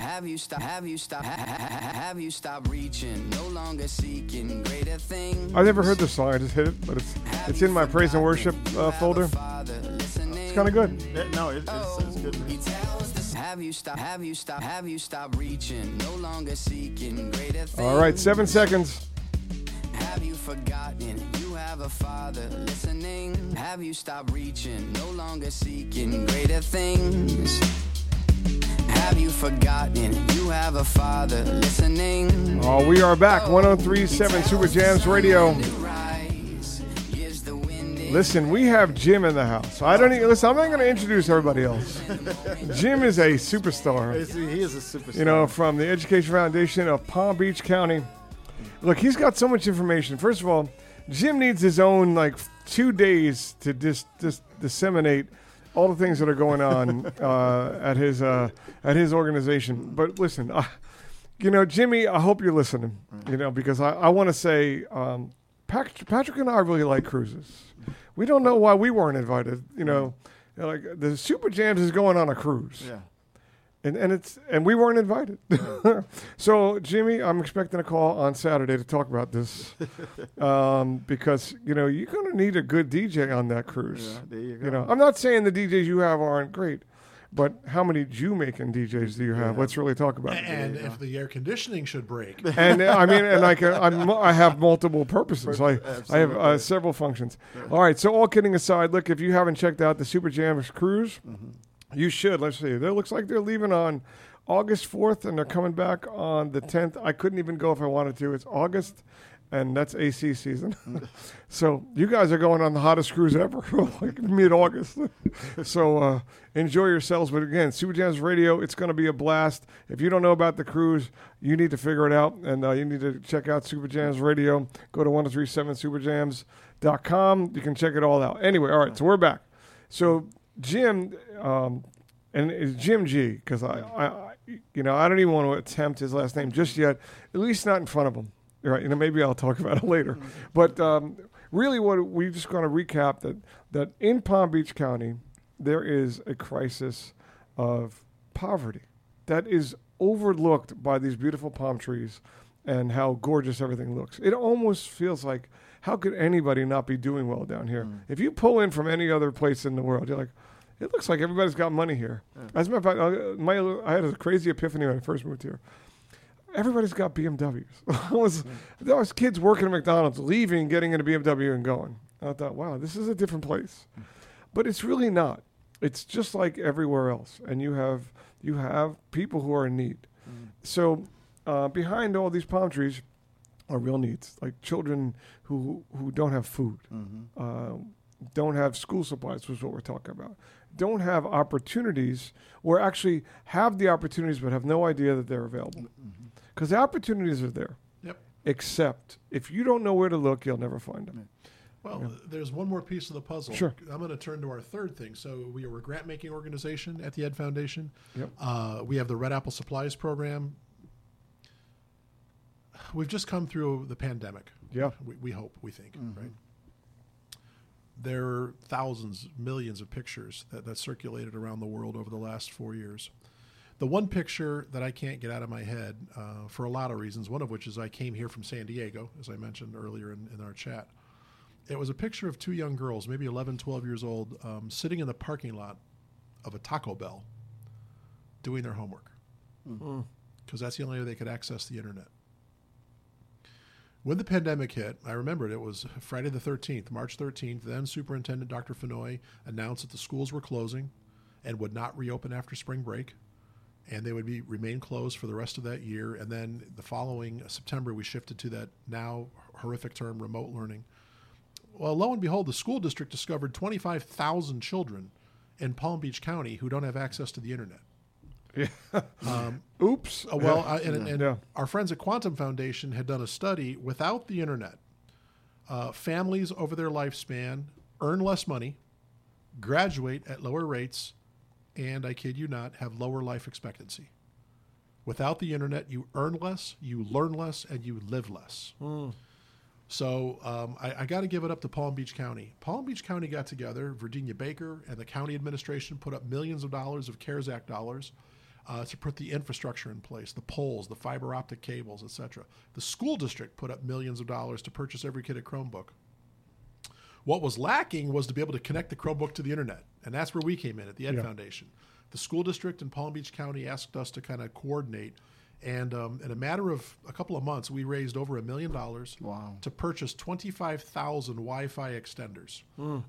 Have you stop have you stop have you stop reaching no longer seeking greater things I never heard this song. I just hit it, but it's it's in my praise and worship uh, folder. It's kind of good. Yeah, no, it, it's, it's good. He tells us have you stop have you stop have you stop reaching no longer seeking greater things All right, seven seconds. Have you forgotten you have a father listening? Have you stopped reaching, no longer seeking greater things? Have have you forgotten you have a father listening? Oh, we are back. 1037 Super Jams Radio. Rise, gives the wind its Listen, we have Jim in the house. I don't even listen. I'm not going to introduce everybody else. Jim is a superstar. He is a superstar. You know, from the Education Foundation of Palm Beach County. Look, he's got so much information. First of all, Jim needs his own like two days to dis, dis, disseminate all the things that are going on uh, at his uh, at his organization. But listen, uh, you know, Jimmy, I hope you're listening. You know, because I, I want to say, um, Patrick, Patrick and I really like cruises. We don't know why we weren't invited. You know, like the Super Jams is going on a cruise yeah. And and it's and we weren't invited. so Jimmy, I'm expecting a call on Saturday to talk about this, um, because you know you're going to need a good DJ on that cruise. Yeah, there you go. You know, I'm not saying the DJs you have aren't great, but how many Jamaican DJs do you have? Let's really talk about it. And if the air conditioning should break, And I mean, and I can, I'm, I have multiple purposes. I, I have uh, several functions. All right. So all kidding aside, look, if you haven't checked out the Super Jams cruise, you should. Let's see. It looks like they're leaving on August 4th and they're coming back on the 10th. I couldn't even go if I wanted to. It's August. And that's AC season. so you guys are going on the hottest cruise ever, like mid August. so uh, enjoy yourselves. But again, Super Jams Radio, it's going to be a blast. If you don't know about the cruise, you need to figure it out. And uh, you need to check out Super Jams Radio. Go to 1037superjams.com. You can check it all out. Anyway, all right, so we're back. So Jim, um, and it's Jim G, because I, I, you know, I don't even want to attempt his last name just yet, at least not in front of him. Right, you know, maybe I'll talk about it later. But um, really, what we just going to recap that that in Palm Beach County there is a crisis of poverty that is overlooked by these beautiful palm trees and how gorgeous everything looks. It almost feels like how could anybody not be doing well down here? If you pull in from any other place in the world, you're like, it looks like everybody's got money here. As a matter of fact, uh, my, I had a crazy epiphany when I first moved here. Everybody's got BMWs. Was, there was kids working at McDonald's, leaving, getting in a BMW, and going. I thought, wow, this is a different place. But it's really not. It's just like everywhere else, and you have you have people who are in need. So uh, behind all these palm trees are real needs, like children who who don't have food, uh, don't have school supplies, which is what we're talking about. Don't have opportunities, or actually have the opportunities but have no idea that they're available, because the opportunities are there. yep. Except if you don't know where to look, you'll never find them. Well, there's one more piece of the puzzle. Sure. I'm going to turn to our third thing. So we are a grant making organization at the Ed Foundation. Yep. Uh, we have the Red Apple Supplies Program. We've just come through the pandemic. Yeah. We, we hope, we think, right? There are thousands, millions of pictures that, that circulated around the world over the last four years. The one picture that I can't get out of my head uh, for a lot of reasons, one of which is I came here from San Diego, as I mentioned earlier in, in our chat. It was a picture of two young girls, maybe 11, 12 years old, um, sitting in the parking lot of a Taco Bell doing their homework. Because that's the only way they could access the internet. When the pandemic hit, I remembered it was Friday the 13th, March 13th. Then Superintendent Dr. Fennoy announced that the schools were closing and would not reopen after spring break, and they would be remain closed for the rest of that year. And then the following September, we shifted to that now horrific term, remote learning. Well, lo and behold, the school district discovered 25,000 children in Palm Beach County who don't have access to the internet. Oops. Uh, well, uh, and, and Yeah. our friends at Quantum Foundation had done a study without the internet. Uh, families over their lifespan earn less money, graduate at lower rates, and I kid you not, have lower life expectancy. Without the internet, you earn less, you learn less, and you live less. So um, I, I got to give it up to Palm Beach County. Palm Beach County got together. Verdenia Baker and the county administration put up millions of dollars of CARES Act dollars uh, to put the infrastructure in place, the poles, the fiber optic cables, etc. The school district put up millions of dollars to purchase every kid a Chromebook. What was lacking was to be able to connect the Chromebook to the internet, and that's where we came in at the Ed Yeah. Foundation. The school district in Palm Beach County asked us to kind of coordinate And um, in a matter of a couple of months, we raised over a million dollars Wow. to purchase 25,000 Wi Fi extenders.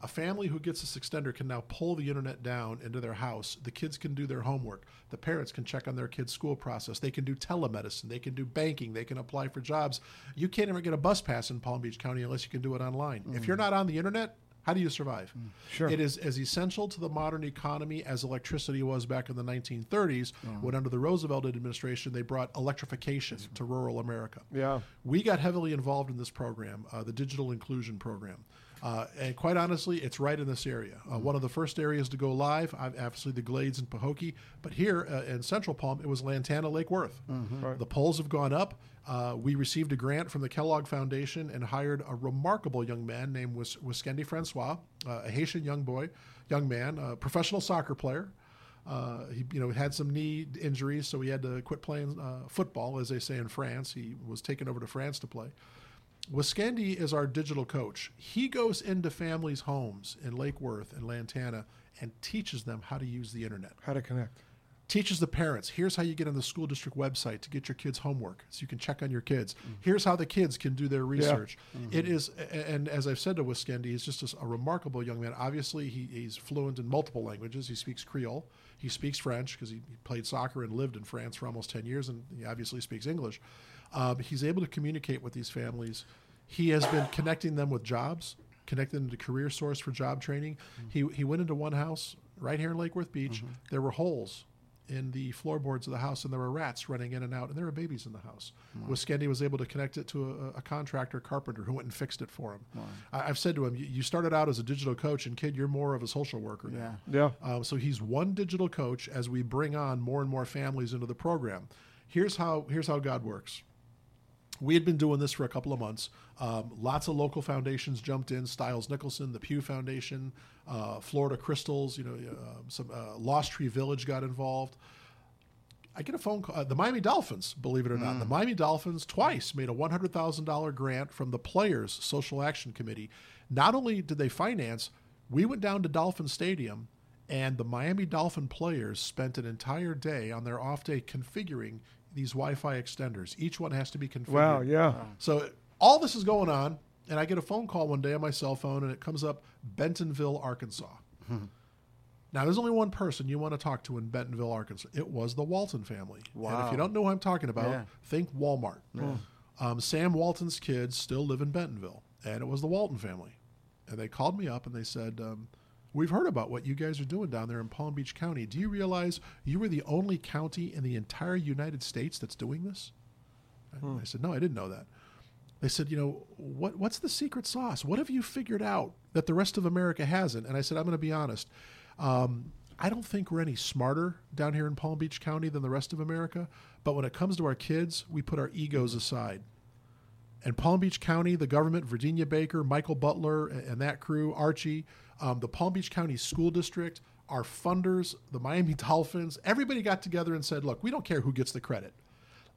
A family who gets this extender can now pull the internet down into their house. The kids can do their homework. The parents can check on their kids' school process. They can do telemedicine. They can do banking. They can apply for jobs. You can't even get a bus pass in Palm Beach County unless you can do it online. If you're not on the internet, how do you survive? Sure. It is as essential to the modern economy as electricity was back in the 1930s when, under the Roosevelt administration, they brought electrification to rural America. Yeah. We got heavily involved in this program, uh, the Digital Inclusion Program. Uh, and quite honestly, it's right in this area. Uh, one of the first areas to go live, I've- obviously the Glades and Pahokee, but here uh, in Central Palm, it was Lantana Lake Worth. Right. The poles have gone up. Uh, we received a grant from the Kellogg Foundation and hired a remarkable young man named Wis- Wiskendi Francois, uh, a Haitian young boy, young man, a professional soccer player. Uh, he, you know, had some knee injuries, so he had to quit playing uh, football, as they say in France. He was taken over to France to play. Wiskendi is our digital coach. He goes into families' homes in Lake Worth and Lantana and teaches them how to use the internet. How to connect. teaches the parents here's how you get on the school district website to get your kids homework so you can check on your kids. Mm-hmm. Here's how the kids can do their research. Mm-hmm. It is and as i've said to Wiskendi he's just a, a remarkable young man. Obviously he, he's fluent in multiple languages. He speaks creole. He speaks french because he, he played soccer and lived in france for almost 10 years and he obviously speaks english um, he's able to communicate with these families he has been connecting them with jobs connecting them to career source for job training he, he went into one house right here in lake worth beach there were holes in the floorboards of the house, and there were rats running in and out, and there were babies in the house. Wiskendi was able to connect it to a, a contractor carpenter who went and fixed it for him. I, I've said to him, "You- "You started out as a digital coach, and kid, you're more of a social worker now." Yeah. Yeah. Um, so he's one digital coach as we bring on more and more families into the program. Here's how here's how God works. We had been doing this for a couple of months. Um, lots of local foundations jumped in: Stiles Nicholson, the Pew Foundation, uh, Florida Crystals. You know, uh, some uh, Lost Tree Village got involved. I get a phone call. Uh, the Miami Dolphins, believe it or not, the Miami Dolphins twice made a one hundred thousand dollar grant from the Players Social Action Committee. Not only did they finance, we went down to Dolphin Stadium, and the Miami Dolphin players spent an entire day on their off day configuring these Wi-Fi extenders. Each one has to be configured. Wow. Yeah. So all this is going on, and I get a phone call one day on my cell phone, and it comes up Bentonville, Arkansas. now, there's only one person you want to talk to in Bentonville, Arkansas. It was the Walton family. And if Wow. you don't know who I'm talking about, Yeah. think Walmart. Um, Sam Walton's kids still live in Bentonville, and it was the Walton family. And they called me up and they said, um, We've heard about what you guys are doing down there in Palm Beach County. Do you realize you were the only county in the entire United States that's doing this? And I said, No, I didn't know that. They said, you know, what what's the secret sauce? What have you figured out that the rest of America hasn't? And I said, I'm going to be honest. Um, I don't think we're any smarter down here in Palm Beach County than the rest of America. But when it comes to our kids, we put our egos aside. And Palm Beach County, the government, Verdenia Baker, Michael Butler, and, that crew, Archie, um, the Palm Beach County School District, our funders, the Miami Dolphins, everybody got together and said, look, we don't care who gets the credit.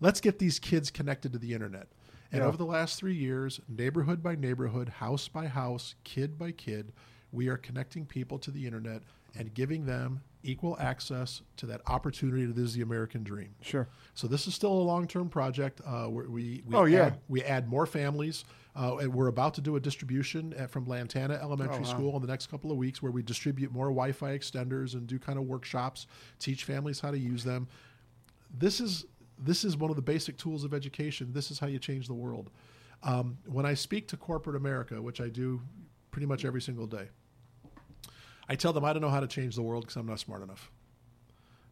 Let's get these kids connected to the internet. And Yeah. over the last three years, neighborhood by neighborhood, house by house, kid by kid, we are connecting people to the internet and giving them equal access to that opportunity that is the American dream. Sure. So this is still a long-term project. Uh, where we we Oh, yeah. add, we add more families, uh, and we're about to do a distribution at, from Lantana Elementary School in the next couple of weeks, where we distribute more Wi-Fi extenders and do kind of workshops, teach families how to use them. This is this is one of the basic tools of education. This is how you change the world. Um, when I speak to corporate America, which I do pretty much every single day, I tell them I don't know how to change the world because I'm not smart enough.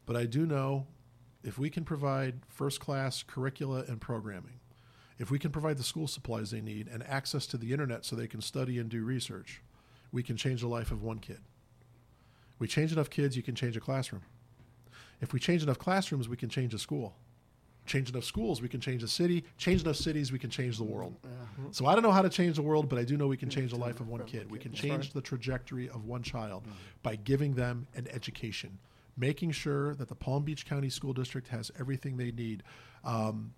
But I do know if we can provide first class curricula and programming, if we can provide the school supplies they need and access to the internet so they can study and do research, we can change the life of one kid. We change enough kids, you can change a classroom. If we change enough classrooms, we can change a school. Change enough schools, we can change a city. Change enough cities, we can change the world. So I don't know how to change the world, but I do know we can change the life of one kid. We can change the trajectory of one child by giving them an education, making sure that the Palm Beach County School District has everything they need. Um,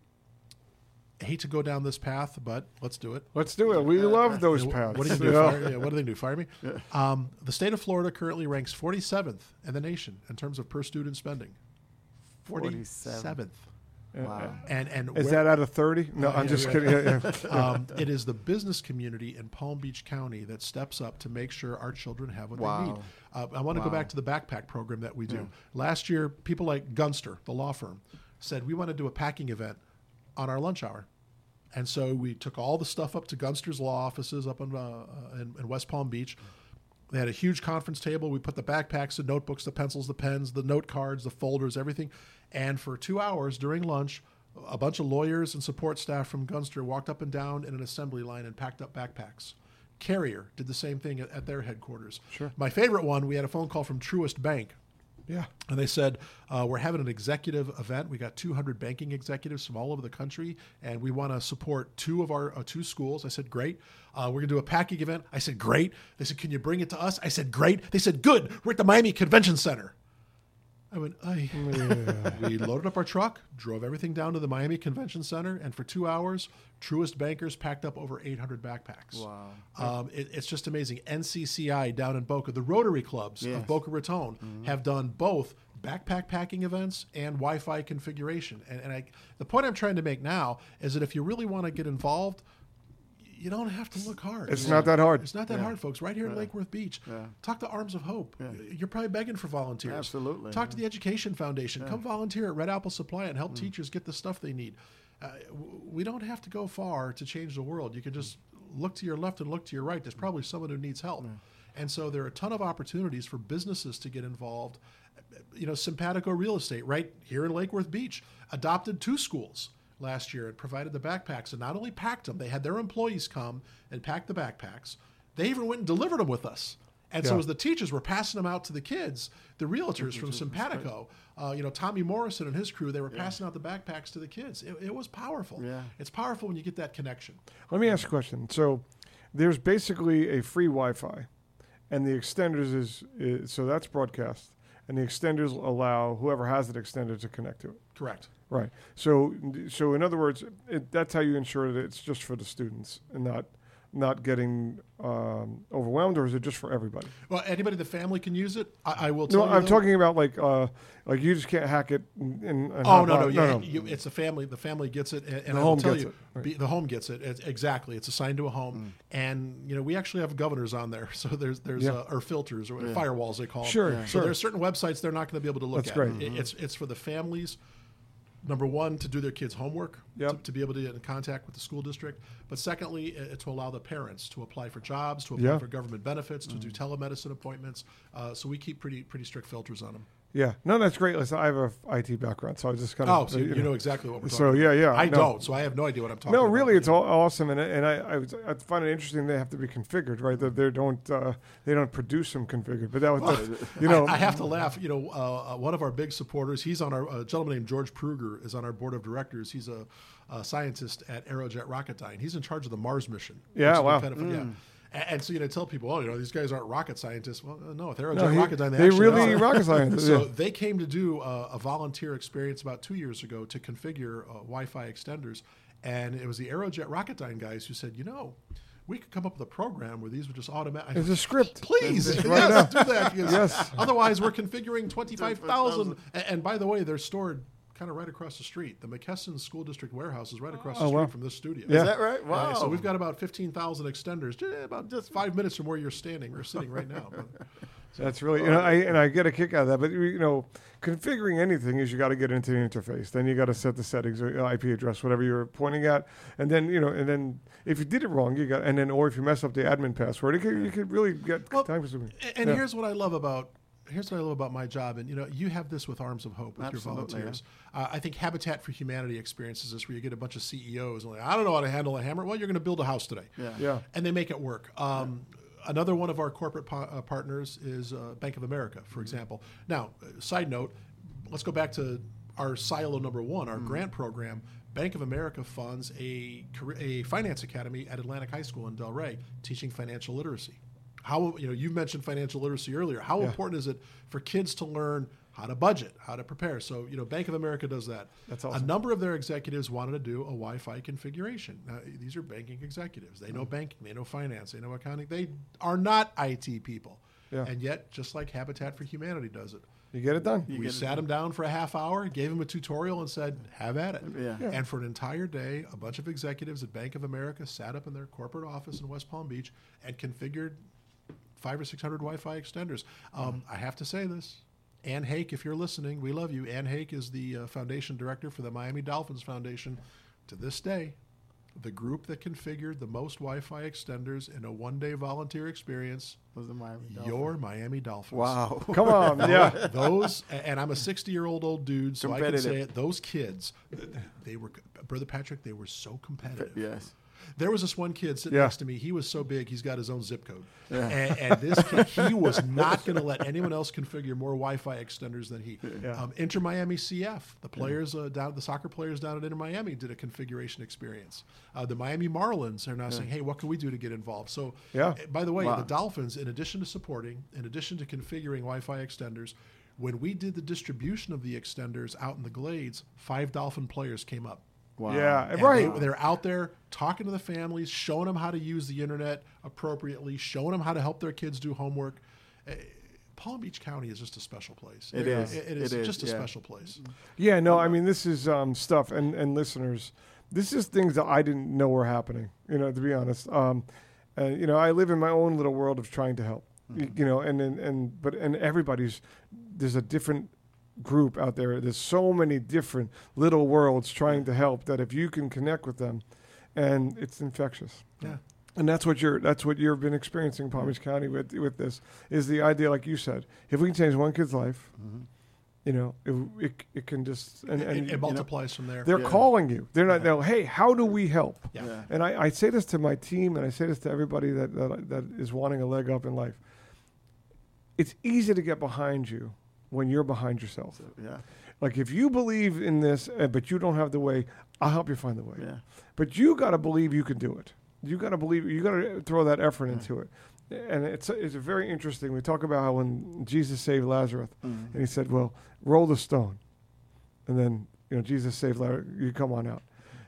I hate to go down this path, but let's do it. Let's do it. We love those Yeah, paths. What do you do? Yeah. Fire, yeah, what do they do? Fire me? Um, the state of Florida currently ranks 47th in the nation in terms of per student spending. 47th. 47th. Wow. And and Is where- that out of 30? No, I'm yeah, just yeah. kidding. Yeah, yeah. um, it is the business community in Palm Beach County that steps up to make sure our children have what they need. Uh, I want to go back to the backpack program that we do. Last year, people like Gunster, the law firm, said we want to do a packing event on our lunch hour. And so we took all the stuff up to Gunster's law offices up in, uh, uh, in, in West Palm Beach. They had a huge conference table. We put the backpacks, the notebooks, the pencils, the pens, the note cards, the folders, everything. And for two hours during lunch, a bunch of lawyers and support staff from Gunster walked up and down in an assembly line and packed up backpacks. Carrier did the same thing at, at their headquarters. Sure. My favorite one, we had a phone call from Truist Bank. yeah. And they said, uh, We're having an executive event. We got 200 banking executives from all over the country, and we want to support two of our uh, two schools. I said, Great. Uh, we're going to do a packing event. I said, Great. They said, Can you bring it to us? I said, Great. They said, Good. We're at the Miami Convention Center. I went, Ay. we loaded up our truck, drove everything down to the Miami Convention Center, and for two hours, Truist Bankers packed up over 800 backpacks. Wow. Um, it, it's just amazing. NCCI down in Boca, the Rotary clubs Yes. of Boca Raton have done both backpack packing events and Wi-Fi configuration. And, and I, the point I'm trying to make now is that if you really want to get involved, you don't have to look hard. It's not that hard. It's not that hard, folks. Right here in Lake Worth Beach. Talk to Arms of Hope. You're probably begging for volunteers. Absolutely, Talk to the Education Foundation. Come volunteer at Red Apple Supply and help mm. teachers get the stuff they need. Uh, we don't have to go far to change the world. You can mm. just look to your left and look to your right. There's mm. probably someone who needs help. And so there are a ton of opportunities for businesses to get involved. You know, Simpatico Real Estate, right here in Lake Worth Beach, adopted two schools last year and provided the backpacks and not only packed them, they had their employees come and pack the backpacks. They even went and delivered them with us. And so as the teachers were passing them out to the kids, the realtors from Simpatico, uh, you know, Tommy Morrison and his crew, they were passing out the backpacks to the kids. It, it was powerful. Yeah. It's powerful when you get that connection. Let me ask a question. So there's basically a free Wi-Fi, and the extenders is, is so that's broadcast, and the extenders allow whoever has an extender to connect to it. Correct. Right. So so in other words, it, that's how you ensure that it's just for the students and not not getting um, overwhelmed, or is it just for everybody? Well, anybody in the family can use it. I, I will No, tell you. I'm though- talking about like uh, like you just can't hack it. And, and Oh hop no, no, on- yeah, You, it's a family. The family gets it, and, and The I will home tell gets you, it, right. be, the home gets it. It's, exactly, it's assigned to a home, and you know we actually have governors on there, so there's there's Yeah. uh, or filters or firewalls they call them. Sure, So sure. there's certain websites they're not going to be able to look That's at. great. It- it's it's for the families. Number one, to do their kids' homework, Yep. to, to be able to get in contact with the school district. But secondly, uh, to allow the parents to apply for jobs, to apply Yeah. for government benefits, to do telemedicine appointments. Uh, so we keep pretty pretty strict filters on them. Yeah, no, that's great. Listen, I have a IT background, so I just kind of Oh, so you, know exactly what we're talking So, about. yeah, yeah, I no. don't, so I have no idea what I'm talking No, about. really, it's all awesome, and and I I, was, I find it interesting they have to be configured, right? That they don't uh, they don't produce them configured, but that was that's- you know I, I have to laugh. You know, uh, uh, one of our big supporters, he's on our, a gentleman named George Pruger is on our board of directors. He's a, a scientist at Aerojet Rocketdyne. He's in charge of the Mars mission. Yeah, wow. kind of- yeah. And, and so, you know, tell people, oh, you know, these guys aren't rocket scientists. Well, uh, no, with Aerojet No, he- Rocketdyne, they, they really are. rocket scientists, so yeah. they came to do a, a volunteer experience about two years ago to configure uh, Wi-Fi extenders, and it was the Aerojet Rocketdyne guys who said, you know, we could come up with a program where these would just automatic. There's a script. Please, It's yes, do that. Yes. Otherwise, we're configuring 25,000. And, and by the way, they're stored kind of right across the street. The McKesson School District warehouse is right across the Oh, street wow. from this studio. Yeah. Is that right? Uh, Wow. so we've got about 15,000 extenders, just about just five minutes from where you're standing or sitting right now. But- That's really, you know, I, and I get a kick out of that. But you know, configuring anything is you got to get into the interface. Then you got to set the settings, or uh, IP address, whatever you're pointing at, and then you know, and then if you did it wrong, you got, and then or if you mess up the admin password, it could, you could really get Well, time consuming. And Yeah. here's what I love about here's what I love about my job, and you know, you have this with Arms of Hope with Absolutely, your volunteers. Uh, I think Habitat for Humanity experiences this, where you get a bunch of CEOs and like, I don't know how to handle a hammer. Well, you're going to build a house today, Yeah. Yeah. and they make it work. Um, Another one of our corporate po- uh, partners is uh, Bank of America, for example. Now, uh, side note, let's go back to our silo number one, our grant program. Bank of America funds a a finance academy at Atlantic High School in Delray, teaching financial literacy. How you know you mentioned financial literacy earlier. How important is it for kids to learn how to budget, how to prepare? So you know, Bank of America does that. That's awesome. A number of their executives wanted to do a Wi-Fi configuration. Now, these are banking executives. They know Mm-hmm. banking, they know finance, they know accounting. They are not IT people. Yeah. And yet, just like Habitat for Humanity does it, You get it done. You we get it sat him down for a half hour, gave him a tutorial, and said, "Have at it." Yeah. Yeah. And for an entire day, a bunch of executives at Bank of America sat up in their corporate office in West Palm Beach and configured five or six hundred Wi-Fi extenders. Um, I have to say this. Ann Hake, if you're listening, we love you. Ann Hake is the uh, foundation director for the Miami Dolphins Foundation. To this day, the group that configured the most Wi-Fi extenders in a one-day volunteer experience, Was the Miami Dolphins. your Miami Dolphins. Wow. Come on, yeah. those and I'm a 60 year old old dude, so I can say it. Those kids, they were brother Patrick. They were so competitive. Yes. There was this one kid sitting Yeah. next to me. He was so big, he's got his own zip code, and, and this kid, he was not going to let anyone else configure more Wi-Fi extenders than he. Yeah. Um, Inter Miami CF, the players uh, down, the soccer players down at Inter Miami did a configuration experience. Uh, the Miami Marlins are now saying, "Hey, what can we do to get involved?" So, Yeah. uh, by the way, Wow. the Dolphins, in addition to supporting, in addition to configuring Wi-Fi extenders, when we did the distribution of the extenders out in the glades, five Dolphin players came up. Wow. Yeah, And right. They, they're out there talking to the families, showing them how to use the internet appropriately, showing them how to help their kids do homework. Eh, Palm Beach County is just a special place. It is. It, it is It is, just a yeah. special place. Yeah, no, I mean this is um, stuff, and and listeners, this is things that I didn't know were happening. You know, to be honest, um, uh, you know, I live in my own little world of trying to help. You, you know, and, and and but and everybody's there's a different group out there. There's so many different little worlds trying to help that if you can connect with them, and it's infectious. Yeah. And that's what you're. That's what you've been experiencing, in Palm Beach County, with with this is the idea, like you said, if we can change one kid's life, mm-hmm. you know, it, it, it can just and, It, and it you know, multiplies from there. they're Yeah. calling you. They're not. They're hey, how do we help? Yeah. Yeah. And I, I say this to my team, and I say this to everybody that, that that is wanting a leg up in life. It's easy to get behind you when you're behind yourself. Yeah. Like if you believe in this, uh, but you don't have the way, I'll help you find the way. Yeah. But you got to believe you can do it. You got to believe. You got to throw that effort into it. And it's it's very interesting. We talk about how when Jesus saved Lazarus, Mm-hmm. and he said, "Well, roll the stone," and then you know Jesus saved Lazarus. You come on out.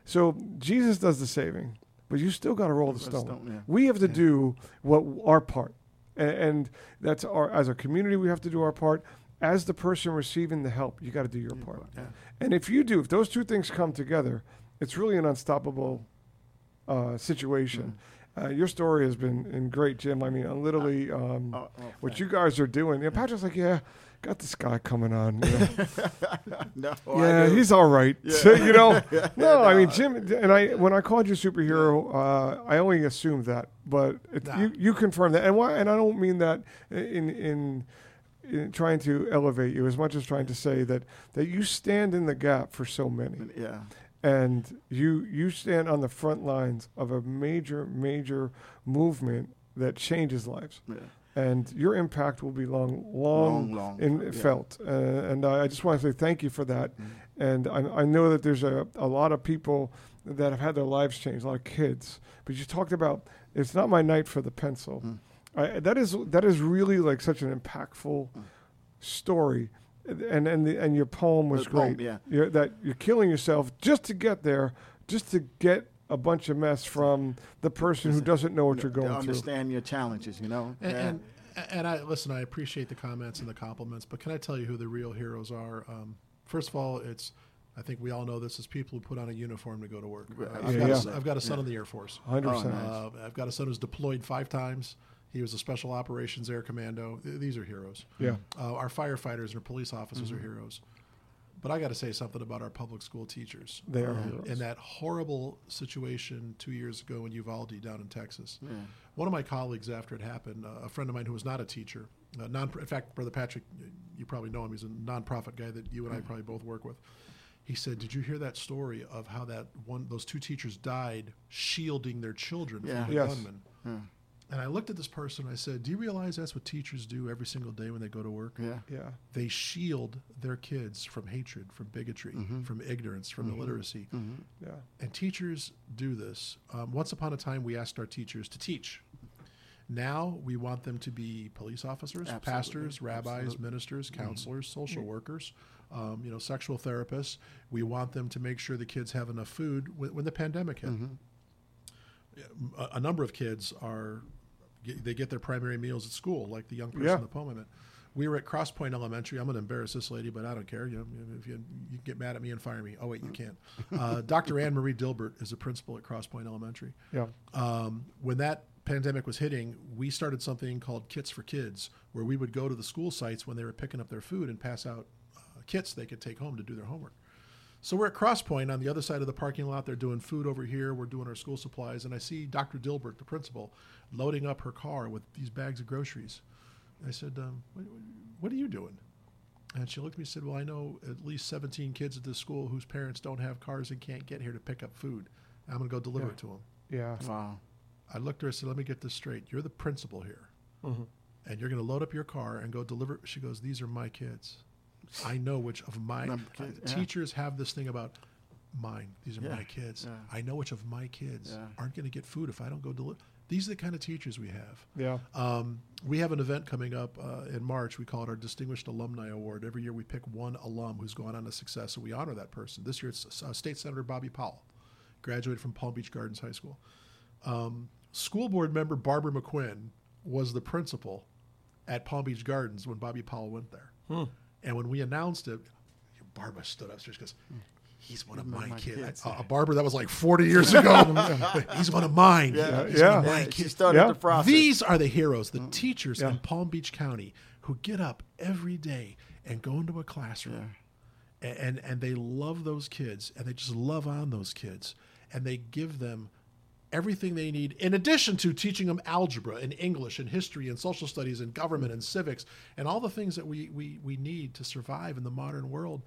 So Jesus does the saving, but you still got to roll the Roll the stone. stone, yeah. We have to do what our part, and, and that's our as a community. We have to do our part. As the person receiving the help, you got to do your part. Yeah. And if you do, if those two things come together, it's really an unstoppable uh, situation. Uh, your story has been, been great, Jim. I mean, uh, literally, um, Oh, oh, what you guys are doing. You know, Patrick's like, yeah, got this guy coming on. you know. No, yeah, he's all right. So, you know, no, I mean, Jim, and I when I called you a superhero, uh, I only assumed that, but it, Nah. you you confirmed that, and why? And I don't mean that in in. In trying to elevate you as much as trying to say that that you stand in the gap for so many. Mm, yeah. and you you stand on the front lines of a major major movement that changes lives. Yeah. and your impact will be long long, Long, long, in, yeah. felt. Uh, and I, I just want to say thank you for that. Mm-hmm. And I, I know that there's a, a lot of people that have had their lives changed a lot of kids. But you talked about it's not my night for the pencil mm. I, that is that is really like such an impactful story and and the, and your poem was The poem, great yeah. you're, that you're killing yourself just to get there, just to get a bunch of mess from the person who doesn't know what you're to going through. understand your challenges, you know. And, yeah. and and I listen. I appreciate the comments and the compliments, but can I tell you who the real heroes are? Um, first of all, it's I think we all know this is people who put on a uniform to go to work. Uh, I've, Yeah, got yeah. A, I've got a son in the Air Force. Hundred Oh, percent. Uh, I've got a son who's deployed five times. He was a Special Operations Air Commando. Th- These are heroes. Yeah. Uh, our firefighters and our police officers are heroes. But I got to say something about our public school teachers. They are Um. In that horrible situation two years ago in Uvalde down in Texas, one of my colleagues, after it happened, uh, a friend of mine who was not a teacher, uh, non, in fact, Brother Patrick, you probably know him. He's a nonprofit guy that you and I probably both work with. He said, "Did you hear that story of how that one, those two teachers died shielding their children Yeah. from the Yes. gunman?" And I looked at this person. and I said, "Do you realize that's what teachers do every single day when they go to work? yeah. Yeah. They shield their kids from hatred, from bigotry, mm-hmm. from ignorance, from mm-hmm. illiteracy. Mm-hmm. Yeah. And teachers do this. Um, once upon a time, we asked our teachers to teach. Now we want them to be police officers, Absolutely. pastors, rabbis, ministers, counselors, social workers, um, you know, sexual therapists. We want them to make sure the kids have enough food when, when the pandemic hit. A, a number of kids are they get their primary meals at school, like the young person Yeah. in the poem I meant. we were at Crosspointe Elementary. I'm going to embarrass this lady, but I don't care. You, if you, you can get mad at me and fire me. Oh wait, you can't. Uh, Dr. Anne Marie Dilbert is the principal at Crosspointe Elementary. Yeah. Um, when that pandemic was hitting, we started something called Kits for Kids, where we would go to the school sites when they were picking up their food and pass out uh, kits they could take home to do their homework. So we're at Crosspointe on the other side of the parking lot. They're doing food over here. We're doing our school supplies, and I see Dr. Dilbert, the principal, loading up her car with these bags of groceries. I said, um, what, what are you doing? And she looked at me and said, Well, I know at least 17 kids at this school whose parents don't have cars and can't get here to pick up food. I'm going to go deliver Yeah. it to them. Yeah. Wow. I looked at her and said, Let me get this straight. You're the principal here. And you're going to load up your car and go deliver. She goes, These are my kids. I know which of my My kids, yeah. teachers have this thing about mine. These are Yeah, my kids. yeah. I know which of my kids Yeah. aren't going to get food if I don't go deliver. These are the kind of teachers we have. Yeah. Um, we have an event coming up uh, in March. We call it our Distinguished Alumni Award. Every year we pick one alum who's gone on to success, and we honor that person. This year it's uh, State Senator Bobby Powell, graduated from Palm Beach Gardens High School. Um, school board member Barbara McQuinn was the principal at Palm Beach Gardens when Bobby Powell went there. And when we announced it, Barbara stood up. She goes, He's one of my, my kids. kids. Uh, Barbara, that was like 40 years ago. He's one of mine. Yeah, He's yeah. one of my Yeah, kids. she started Yeah. the process. These are the heroes, the teachers Yeah. in Palm Beach County who get up every day and go into a classroom a- and, and they love those kids and they just love on those kids and they give them everything they need in addition to teaching them algebra and English and history and social studies and government and civics and all the things that we, we, we need to survive in the modern world.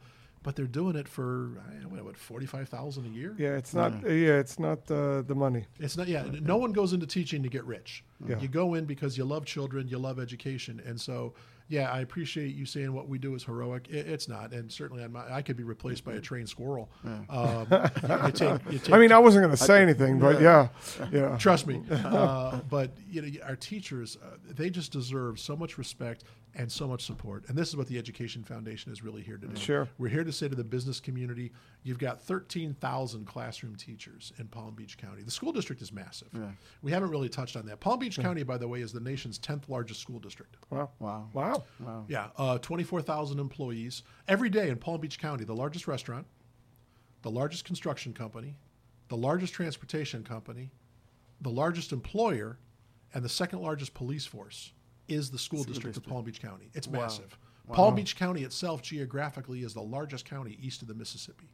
But they're doing it for I don't know, what forty five thousand a year. Yeah. It's not. Yeah. It's not uh, the money. It's not. Yeah, no one goes into teaching to get rich. Yeah. You go in because you love children, you love education, and so yeah, I appreciate you saying what we do is heroic. It, it's not, and certainly I'm I could be replaced by a trained squirrel. Um, you, you take, you take I mean, I wasn't going to say anything, but yeah. Yeah. Trust me. Uh, but you know, our teachers, uh, they just deserve so much respect and so much support. And this is what the Education Foundation is really here to do. Sure. We're here to say to the business community, you've got 13,000 classroom teachers in Palm Beach County. The school district is massive. Yeah. We haven't really touched on that. Palm Beach County, by the way, is the nation's 10th largest school district. Wow. Wow. Wow. Wow. Yeah, uh, 24,000 employees. Every day in Palm Beach County, the largest restaurant, the largest construction company, the largest transportation company, the largest employer, and the second largest police force is the school district of Palm Beach County. It's massive. Palm Beach County itself, geographically, is the largest county east of the Mississippi.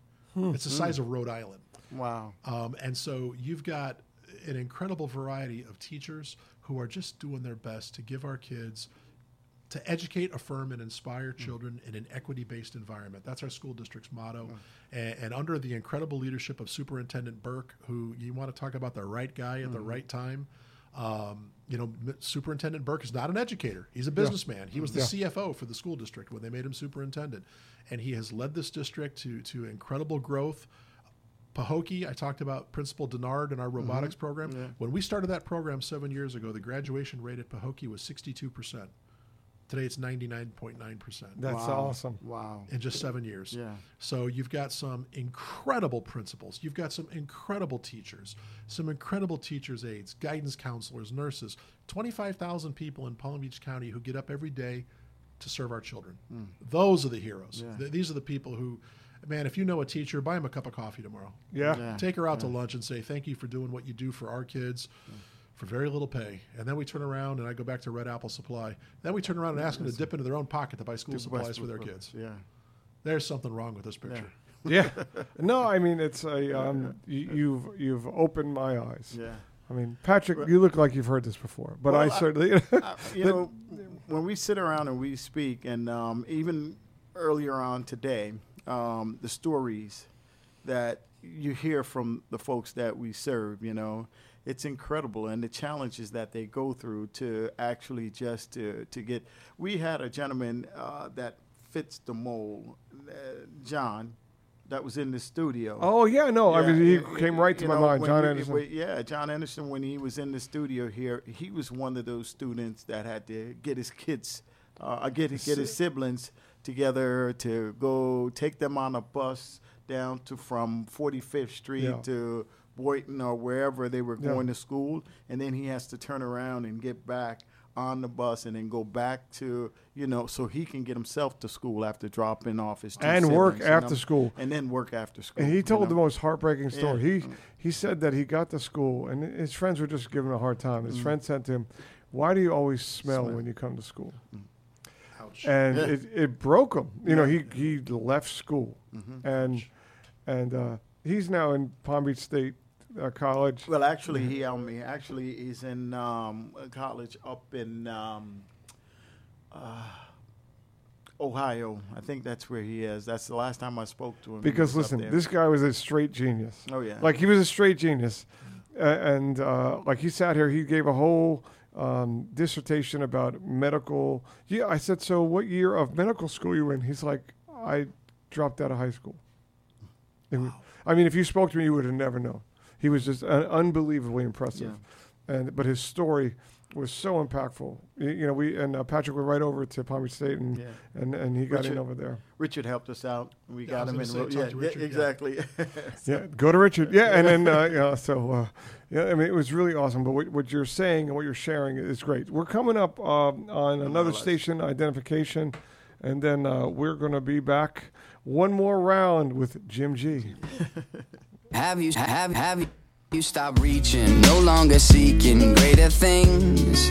It's the size of Rhode Island. Wow. Um, and so you've got an incredible variety of teachers who are just doing their best to give our kids to educate, affirm, and inspire children in an equity based environment. That's our school district's motto. And, and under the incredible leadership of Superintendent Burke, who you want to talk about the right guy at the right time. Um, you know, Superintendent Burke is not an educator. He's a businessman. He was the CFO for the school district when they made him superintendent. And he has led this district to, to incredible growth. Pahokee, I talked about Principal Dennard and our mm-hmm. robotics program. When we started that program seven years ago, the graduation rate at Pahokee was 62%. Today it's 99.9% That's Wow. awesome. Wow. in just seven years. Yeah. So you've got some incredible principals. You've got some incredible teachers, some incredible teachers' aides, guidance counselors, nurses. 25,000 people in Palm Beach County who get up every day to serve our children. Hmm. Those are the heroes. Yeah. Th- these are the people who, man, if you know a teacher, buy them a cup of coffee tomorrow. Yeah. Yeah. Take her out to lunch and say, thank you for doing what you do for our kids for very little pay. And then we turn around and I go back to Red Apple Supply. Then we turn around and ask them to dip into their own pocket to buy school supplies for their kids. Yeah. There's something wrong with this picture. Yeah. No, I mean it's a um, you, you've you've opened my eyes. Yeah. I mean, Patrick, you look like you've heard this before, but Well, I I- certainly. Uh, you know, when we sit around and we speak, and um, even earlier on today, um, the stories that you hear from the folks that we serve, you know, it's incredible, and the challenges that they go through to actually just to to get. We had a gentleman uh, that fits the mold, uh, John, that was in the studio. oh yeah, no, I mean he you- came right to my know, mind, John we- Anderson. we- yeah, John Anderson, when he was in the studio here, he was one of those students that had to get his kids, uh, get his, get his siblings together to go take them on a bus down to from 45th Street Yeah. to Boynton or wherever they were Yeah. going to school, and then he has to turn around and get back on the bus and then go back to you know so he can get himself to school after dropping off his And work siblings, know, after school. and then work after school. And he you told the most heartbreaking story. Yeah. He he said that he got to school and his friends were just giving him a hard time. Mm. His friend said to him, "Why do you always smell, when you come to school?" Ouch. And Yeah. it, it broke him. You know, he he left school, Mm-hmm. and and uh, he's now in Palm Beach State uh, College. Well, actually, he helped me. Actually, he's in um, college up in um, uh, Ohio. I think that's where he is. That's the last time I spoke to him. Because listen, this guy was a straight genius. Oh yeah. Like he was a straight genius, uh, and uh, like he sat here, he gave a whole um, dissertation about medical. Yeah, I said, so what year of medical school you in? He's like, I dropped out of high school. And- I mean, if you spoke to me, you would have never known. He was just uh, unbelievably impressive, and but his story was so impactful. You, you know, we and uh, Patrick went right over to Palm Beach State, and Yeah. and, and he got in over there. Richard helped us out. We Yeah, got him gonna in. say, ro- yeah, to yeah, Richard, yeah. exactly. Yeah, go to Richard. Yeah, and then uh, yeah, so uh, yeah, I mean it was really awesome. But what, what you're saying and what you're sharing is great. We're coming up um, on another station identification, and then uh, we're going to be back one more round with Jim G. Have you have have you, stopped reaching, no longer seeking greater things?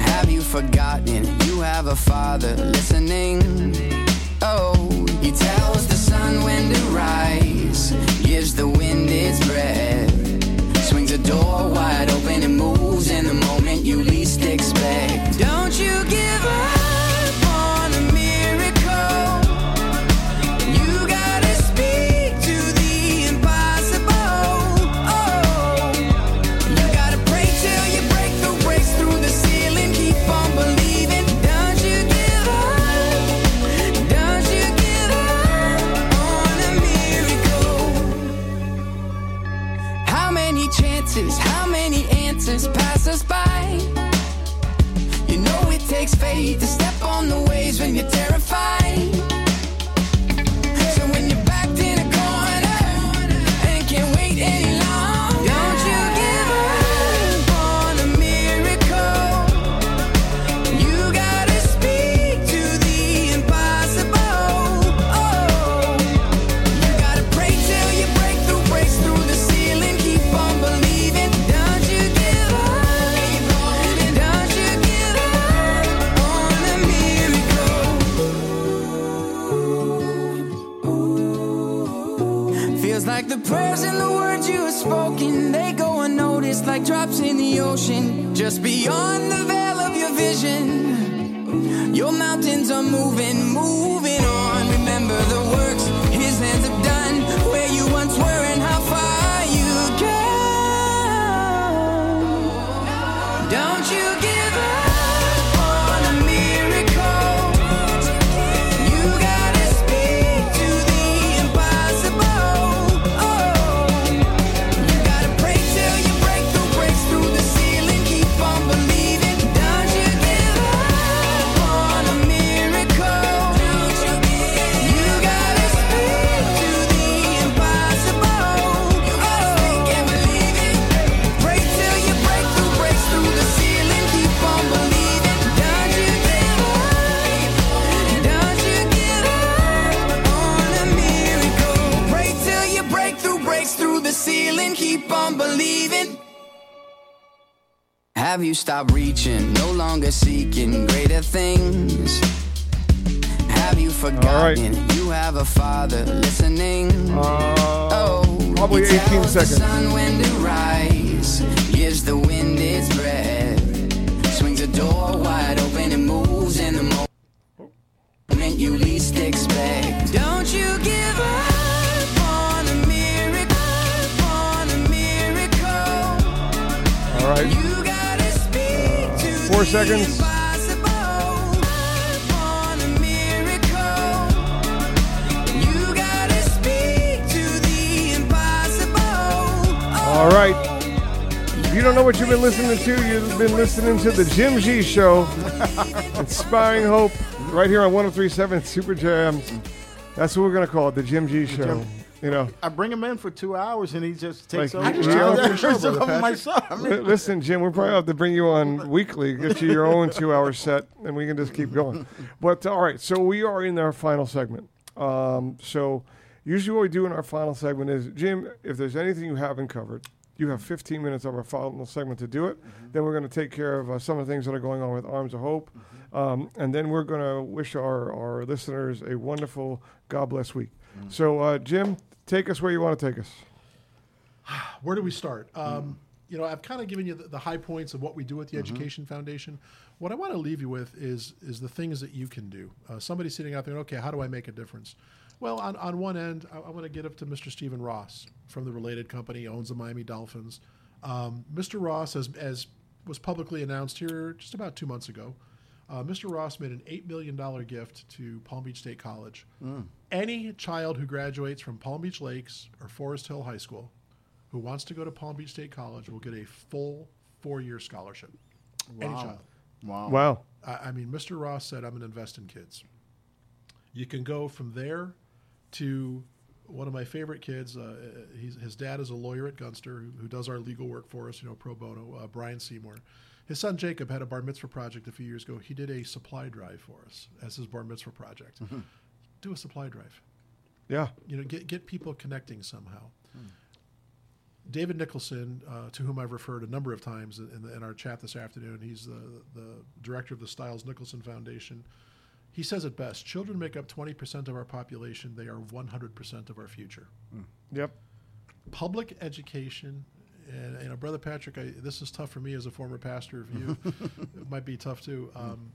Have you forgotten you have a father listening? Oh, he tells the sun when to rise, gives the wind its breath, swings a door wide open and moves in the moment Jim G Show, inspiring hope, right here on 103.7 Super Jams. That's what we're gonna call it, the Jim G Show. You know, I bring him in for two hours and he just takes Like, over. I just took over your show, Took Brother over my. I mean, listen, Jim, we're probably have to bring you on weekly, get you your own two-hour set, and we can just keep going. But all right, so we are in our final segment. Um, so usually, what we do in our final segment is, Jim, if there's anything you haven't covered, you have 15 minutes of our final segment to do it. Then we're going to take care of uh, some of the things that are going on with Arms of Hope, um, and then we're going to wish our our listeners a wonderful God bless week. So, uh, Jim, take us where you want to take us. Where do we start? Um, You know, I've kind of given you the, the high points of what we do at the Education Foundation. What I want to leave you with is is the things that you can do. Uh, somebody sitting out there, okay, how do I make a difference? Well, on, on one end, I, I want to get up to Mr. Stephen Ross from the related company, owns the Miami Dolphins. Um, Mr. Ross, as, as was publicly announced here just about two months ago, uh, Mr. Ross made an $8 million gift to Palm Beach State College. Any child who graduates from Palm Beach Lakes or Forest Hill High School who wants to go to Palm Beach State College will get a full four year scholarship. Any Wow. child. wow. Wow. I, I mean, Mr. Ross said, I'm going to invest in kids. You can go from there to one of my favorite kids. Uh, he's, his dad is a lawyer at Gunster who, who does our legal work for us, you know, pro bono, uh, Brian Seymour. His son Jacob had a bar mitzvah project a few years ago. He did a supply drive for us as his bar mitzvah project. Do a supply drive Yeah. you know, get get people connecting somehow. David Nicholson, uh, to whom I've referred a number of times in, the, in our chat this afternoon, he's the, the director of the Stiles Nicholson Foundation. He says it best children make up 20% of our population, they are 100% of our future. Hmm. Yep. Public education, and you know, Brother Patrick, I, this is tough for me as a former pastor of you. it might be tough too. Hmm. Um,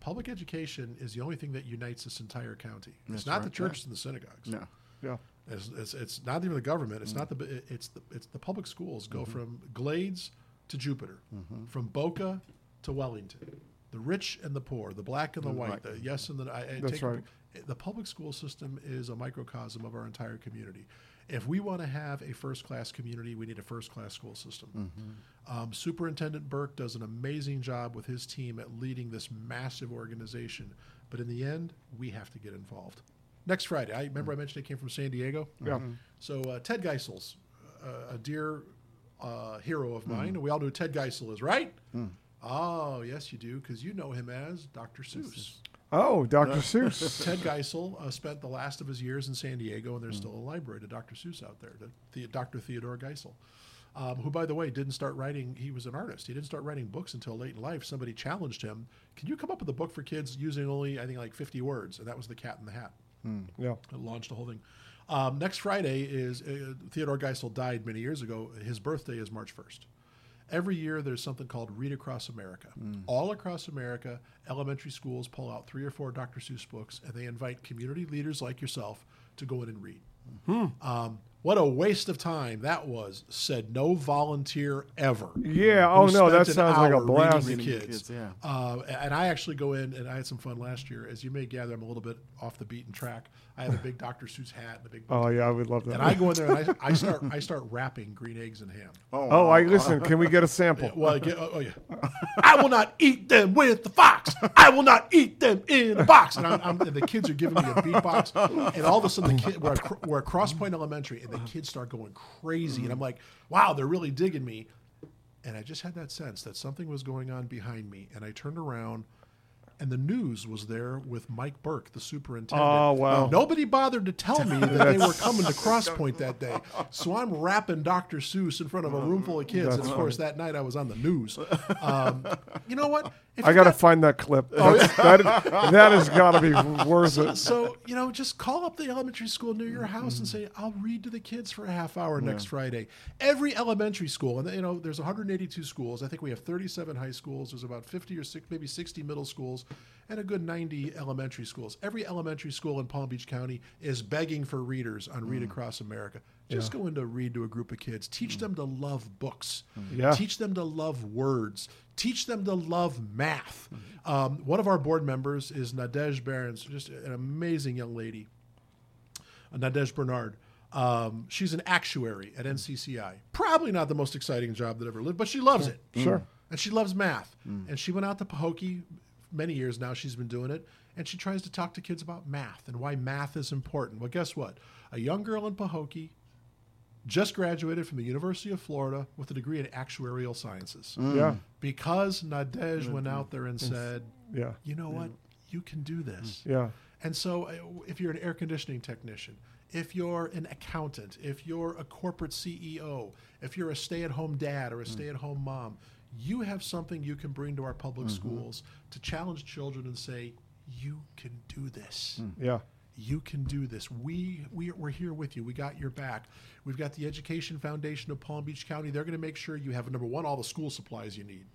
public education is the only thing that unites this entire county. it's That's not the right, yeah. churches and the synagogues. No. Yeah. It's, it's, it's not even the government. It's hmm. not the. It's the. It's the public schools go mm-hmm. from Glades to Jupiter, mm-hmm. from Boca to Wellington, the rich and the poor, the black and the white, right. the yes and the. I, I That's take- right. The public school system is a microcosm of our entire community. If we want to have a first class community, we need a first class school system. Um, Superintendent Burke does an amazing job with his team at leading this massive organization. But in the end, we have to get involved. Next Friday, I remember I mentioned it came from San Diego. Yeah. So uh, Ted Geisels, uh, a dear uh, hero of mine. We all know who Ted Geisel is, right? Oh, yes, you do, because you know him as Dr. Seuss. Oh, Dr. Seuss. Ted Geisel uh, spent the last of his years in San Diego, and there's still a library to Dr. Seuss out there, the, Dr. Theodore Geisel, um, who, by the way, didn't start writing. He was an artist. He didn't start writing books until late in life. Somebody challenged him. Can you come up with a book for kids using only, I think, like 50 words? And that was The Cat in the Hat. Yeah. It launched the whole thing. Um, next Friday is uh, Theodore Geisel died many years ago. His birthday is March 1st. Every year, there's something called Read Across America. All across America, elementary schools pull out three or four Dr. Seuss books, and they invite community leaders like yourself to go in and read. Um, what a waste of time that was. Said no volunteer ever. Yeah. Oh no, that sounds like a blast. to Reading kids. kids, yeah. Uh, and I actually go in and I had some fun last year. As you may gather, I'm a little bit off the beaten track. I have a big Dr. Seuss hat and a big. Oh yeah, I would love that. And I go in there and I, I start I start rapping green eggs and ham. oh, I listen. Can we get a sample? Well, I get, oh, oh, yeah. I will not eat them with the fox. I will not eat them in a box. And, I'm, I'm, and the kids are giving me a beatbox. And all of a sudden, the kid, we're, at, we're at Crosspointe Elementary, and the uh-huh. kids start going crazy. And I'm like, wow, they're really digging me. And I just had that sense that something was going on behind me. And I turned around, and the news was there with Mike Burke, the superintendent. Oh, wow. Nobody bothered to tell me that they were coming to Crosspointe that day. So I'm rapping Dr. Seuss in front of a room full of kids. and of course, that night I was on the news. Um, you know what? If I got to find that clip. That's, that, that has got to be worth it. so you know, just call up the elementary school near your house and say, "I'll read to the kids for a half hour next Friday." Every elementary school, and you know, there's 182 schools. I think we have 37 high schools. There's about 50 or 60, maybe 60 middle schools, and a good 90 elementary schools. Every elementary school in Palm Beach County is begging for readers on Read Across America. Just go in to read to a group of kids. Teach them to love books. Yeah. Teach them to love words. Teach them to love math. Um, one of our board members is Nadej Barons, just an amazing young lady. Uh, Nadej Bernard. Um, she's an actuary at NCCI. Probably not the most exciting job that ever lived, but she loves it. Sure. And she loves math. And she went out to Pahokee many years now. She's been doing it. and she tries to talk to kids about math and why math is important. Well, guess what? A young girl in Pahokee just graduated from the University of Florida with a degree in actuarial sciences mm. Yeah. because Nadej went mm-hmm. out there and said, Yeah. you know what? You can do this. Mm. Yeah. And so, uh, if you're an air conditioning technician, if you're an accountant, if you're a corporate CEO, if you're a stay at home dad or a mm. stay at home mom, you have something you can bring to our public mm-hmm. schools to challenge children and say, you can do this. Mm, yeah. You can do this. We, we we're here with you. We got your back. We've got the Education Foundation of Palm Beach County. They're going to make sure you have number one all the school supplies you need.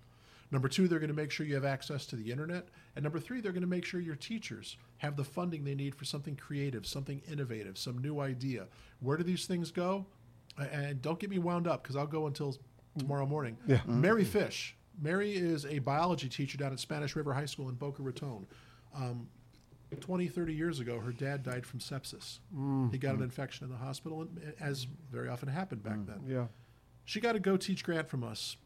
Number two, they're going to make sure you have access to the internet. And number three, they're going to make sure your teachers have the funding they need for something creative, something innovative, some new idea. Where do these things go? And don't get me wound up because I'll go until Mm-hmm. tomorrow morning. Yeah. Mm-hmm. Mary Fish. Mary is a biology teacher down at Spanish River High School in Boca Raton. Um, 20, 30 years ago, her dad died from sepsis. He got an mm-hmm. infection in the hospital, and, eh, as very often happened back mm, then. Yeah. She got a Go Teach grant from us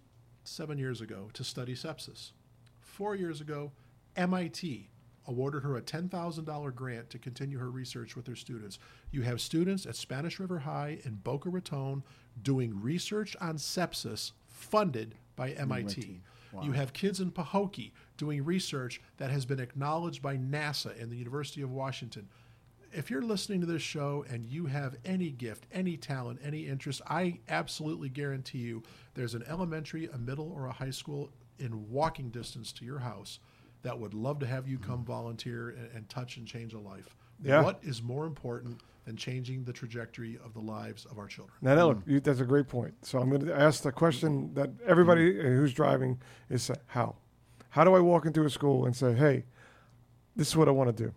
seven years ago to study sepsis. Four years ago, MIT awarded her a $10,000 grant to continue her research with her students. You have students at Spanish River High in Boca Raton doing research on sepsis funded by MIT. You have kids in Pahokee doing research that has been acknowledged by NASA and the University of Washington if you're listening to this show and you have any gift, any talent, any interest, I absolutely guarantee you there's an elementary, a middle, or a high school in walking distance to your house that would love to have you come volunteer and, and touch and change a life. Yeah. What is more important than changing the trajectory of the lives of our children? Now, that, look, mm. you, that's a great point. So I'm going to ask the question that everybody mm. uh, who's driving is uh, how? How do I walk into a school and say, hey, this is what I want to do?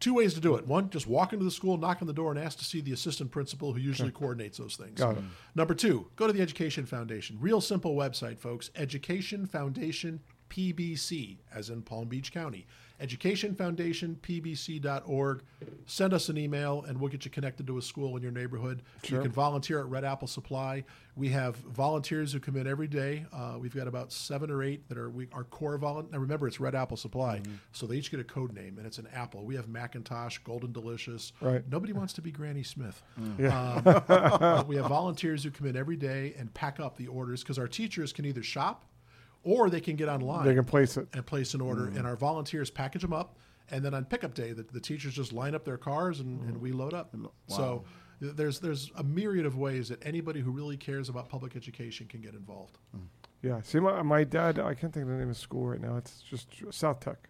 Two ways to do it. One, just walk into the school, knock on the door, and ask to see the assistant principal who usually coordinates those things. Got it. Mm. Number two, go to the Education Foundation. Real simple website, folks. Education Foundation PBC, as in Palm Beach County. Education Foundation PBC.org. Send us an email and we'll get you connected to a school in your neighborhood. You can volunteer at Red Apple Supply. We have volunteers who come in every day. Uh, we've got about seven or eight that are we, our core volunteers. Remember, it's Red Apple Supply, so they each get a code name and it's an apple. We have McIntosh, Golden Delicious. Right. Nobody wants to be Granny Smith. Yeah. Um, we have volunteers who come in every day and pack up the orders because our teachers can either shop or they can get online They can place it. and place an order. Mm-hmm. And our volunteers package them up. And then on pickup day, the, the teachers just line up their cars and, and mm-hmm. we load up. So there's there's a myriad of ways that anybody who really cares about public education can get involved. Mm. Yeah. See, my, my dad, I can't think of the name of the school right now. It's just South Tech.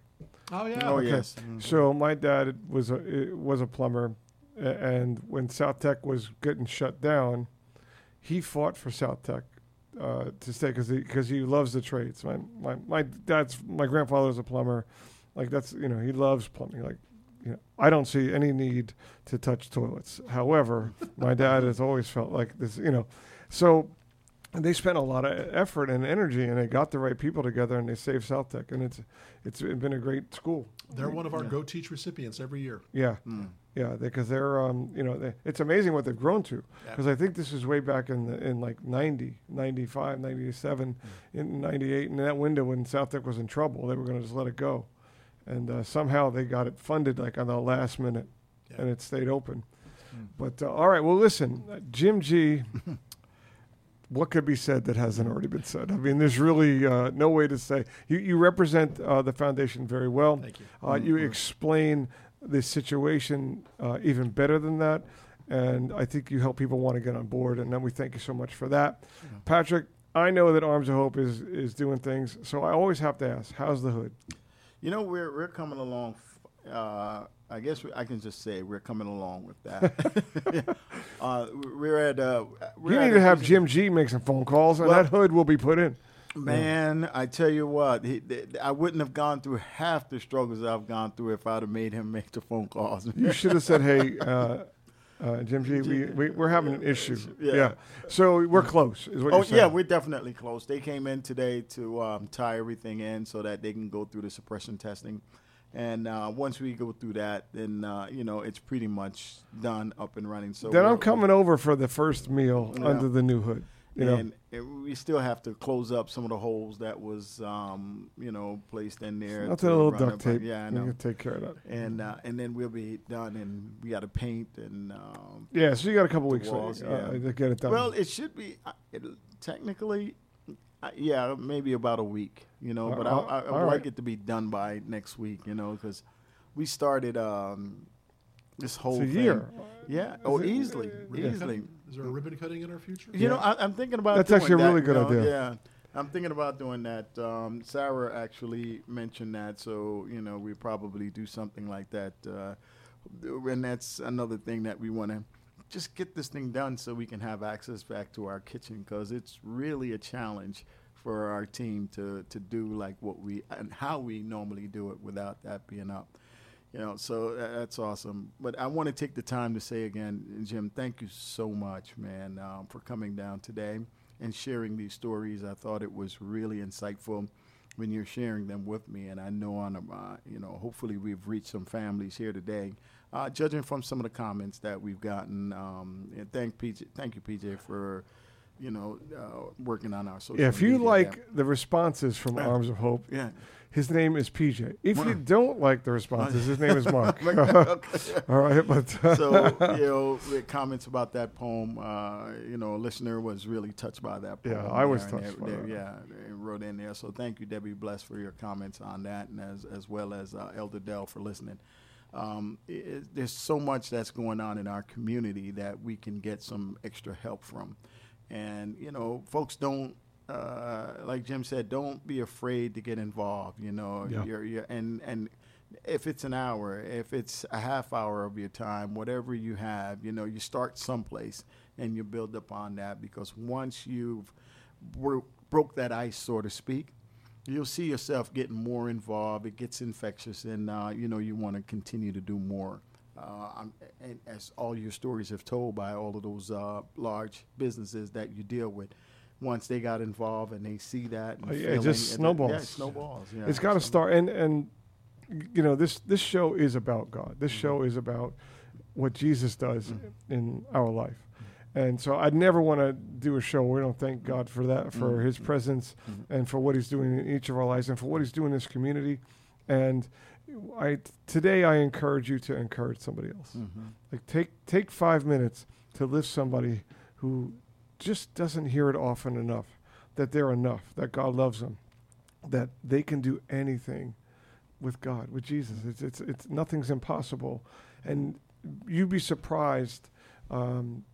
Oh yeah. Oh, Okay. yes. Mm-hmm. So my dad was a was a plumber, and when South Tech was getting shut down, he fought for South Tech uh, to stay because he because he loves the trades. My my my dad's my grandfather's a plumber, like that's you know he loves plumbing. Like you know I don't see any need to touch toilets. However, my dad has always felt like this. You know, so. They spent a lot of effort and energy, and they got the right people together, and they saved South Tech, and it's it's been a great school. They're one of our Go Teach recipients every year. Yeah, yeah, because they, are um, you know, they, it's amazing what they've grown to. Yeah. Because I think this is way back in the, in like 90, 95, 97, in 98, in that window when South Tech was in trouble, they were going to just let it go, and uh, somehow they got it funded like on the last minute, Yeah. and it stayed open. But uh, all right, well, listen, uh, Jim G. What could be said that hasn't already been said? I mean, there's really uh, no way to say. You, you represent uh, the foundation very well. Thank you. Uh, you explain the situation uh, even better than that, and I think you help people want to get on board. And then we thank you so much for that, Patrick. I know that Arms of Hope is is doing things, so I always have to ask, how's the hood? You know, we're we're coming along. f- Uh, I guess we, I can just say we're coming along with that. uh, we're at. Uh, we're You need to have Jim G make some phone calls, and Well- that hood will be put in. Man, I tell you what, he, th- I wouldn't have gone through half the struggles I've gone through if I'd have made him make the phone calls. You should have said, "Hey, uh, uh, Jim G, we, we we're having an issue." Yeah. Yeah. So we're close, is what Oh you're saying. yeah, we're definitely close. They came in today to um, tie everything in so that they can go through the suppression testing, and uh, once we go through that, then uh, you know it's pretty much done, up and running. So Then I'm coming over for the first meal Yeah. under the new hood. You know, and, we still have to close up some of the holes that was, um, you know, placed in there. not to that little duct tape. Yeah, I You know. can take care of that. And uh, and then we'll be done, and we got to paint and. Um, Yeah, so you got a couple weeks walls, uh, yeah. to get it done. well, it should be uh, it, technically, uh, yeah, maybe about a week, you know. But I, Uh, I, I would all like it to be done by next week, you know, because we started um, this whole it's a thing. year. Yeah. Is Oh, it- easily, easily. Cutting? Is there a ribbon cutting in our future? You know, I, I'm thinking about That's doing actually a that, really good you know, idea. Yeah, I'm thinking about doing that. Um, Sarah actually mentioned that, so you know, we probably do something like that. Uh, and that's another thing that we want to just get this thing done so we can have access back to our kitchen because it's really a challenge for our team to to do like what we and how we normally do it without that being up. You know, so that's awesome. But I want to take the time to say again, Jim, thank you so much, man, um, for coming down today and sharing these stories. I thought it was really insightful when you're sharing them with me, and I know on, uh, you know, hopefully we've reached some families here today. Uh, judging from some of the comments that we've gotten, um, and thank PJ, thank you, PJ, for you know uh, working on our social. Yeah, if you media like the responses from Yeah. Arms of Hope, yeah. His name is PJ. If you don't like the responses, his name is Mark. All right, but so you know, the comments about that poem, uh, you know, a listener was really touched by that poem. Yeah, I was touched they- by they- that. Yeah, they wrote in there. So thank you, Debbie Bless, for your comments on that, and as as well as uh, Elder Dell for listening. Um, i i- there's so much that's going on in our community that we can get some extra help from, and you know, folks don't. Uh, like Jim said, don't be afraid to get involved. You know, Yeah. you're, you're, and and if it's an hour, if it's a half hour of your time, whatever you have, you know, you start someplace and you build upon that because once you've bro- broke that ice, so to speak, you'll see yourself getting more involved. It gets infectious, and uh, you know you want to continue to do more. Uh, I'm, and as all your stories have told by all of those uh, large businesses that you deal with, once they got involved and they see that, and Oh, yeah, it just snowballs. Yeah, it snowballs. Yeah, it's got to So- start. And and you know this this show is about God. This Mm-hmm. show is about what Jesus does in our life. And so I'd never want to do a show where we don't thank God for that, for Mm-hmm. His presence, and for what He's doing in each of our lives, and for what He's doing in this community. And I today I encourage you to encourage somebody else. Mm-hmm. Like take take five minutes to lift somebody who just doesn't hear it often enough that they're enough, that God loves them, that they can do anything with God, with Jesus. It's it's, it's nothing's impossible, and you'd be surprised um,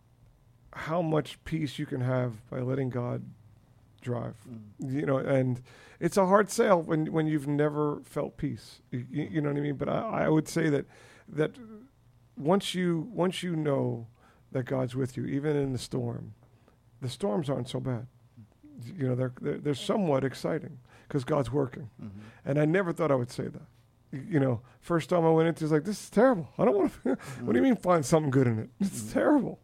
how much peace you can have by letting God drive. You know, and it's a hard sale when when you've never felt peace. You, you know what I mean? But I, I would say that that once you once you know that God's with you, even in the storm, the storms aren't so bad. You know, they're they're, they're somewhat exciting because God's working. Mm-hmm. And I never thought I would say that. You know, first time I went into, it, it's like this is terrible. I don't want to. what do you mean find something good in it? It's terrible.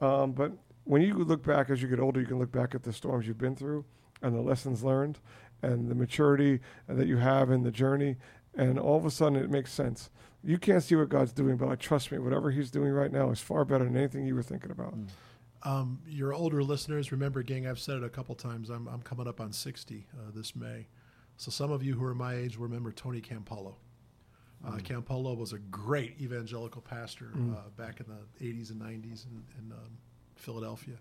Um, but when you look back as you get older, you can look back at the storms you've been through and the lessons learned and the maturity that you have in the journey. And all of a sudden, it makes sense. You can't see what God's doing, but I trust me. Whatever He's doing right now is far better than anything you were thinking about. Um, your older listeners, remember, gang, I've said it a couple times. I'm, I'm coming up on 60 uh, this May. So some of you who are my age will remember Tony Campolo. Uh, Campolo was a great evangelical pastor uh, back in the 80s and 90s in, in um, Philadelphia.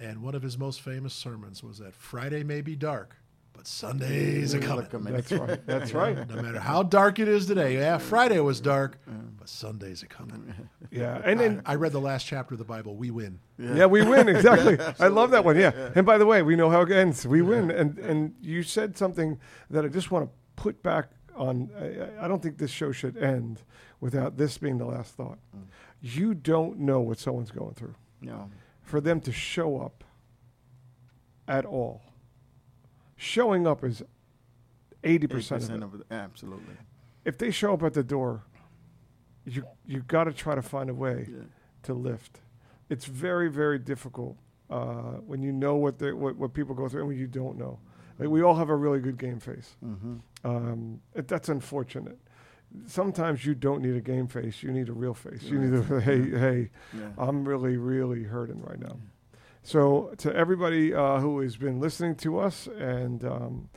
And one of his most famous sermons was that Friday may be dark, but Sundays are coming. That's right. That's right. No matter how dark it is today. Yeah, Friday was dark, but Sundays are coming. Yeah. And then I read the last chapter of the Bible. We win. Yeah, we win exactly. I love that one. Yeah. And by the way, we know how it ends. We win. And and you said something that I just want to put back on. I, I don't think this show should end without this being the last thought. Mm. You don't know what someone's going through. No. For them to show up at all, showing up is eighty percent 80% of it. Absolutely. If they show up at the door, you you got to try to find a way Yeah. to lift. It's very, very difficult uh, when you know what, they, what what people go through and when you don't know. Like we all have a really good game face. Mm-hmm. Um, it, that's unfortunate. Sometimes you don't need a game face; you need a real face. You need a hey, hey, Yeah. I'm really, really hurting right now. So to everybody uh, who has been listening to us, and um,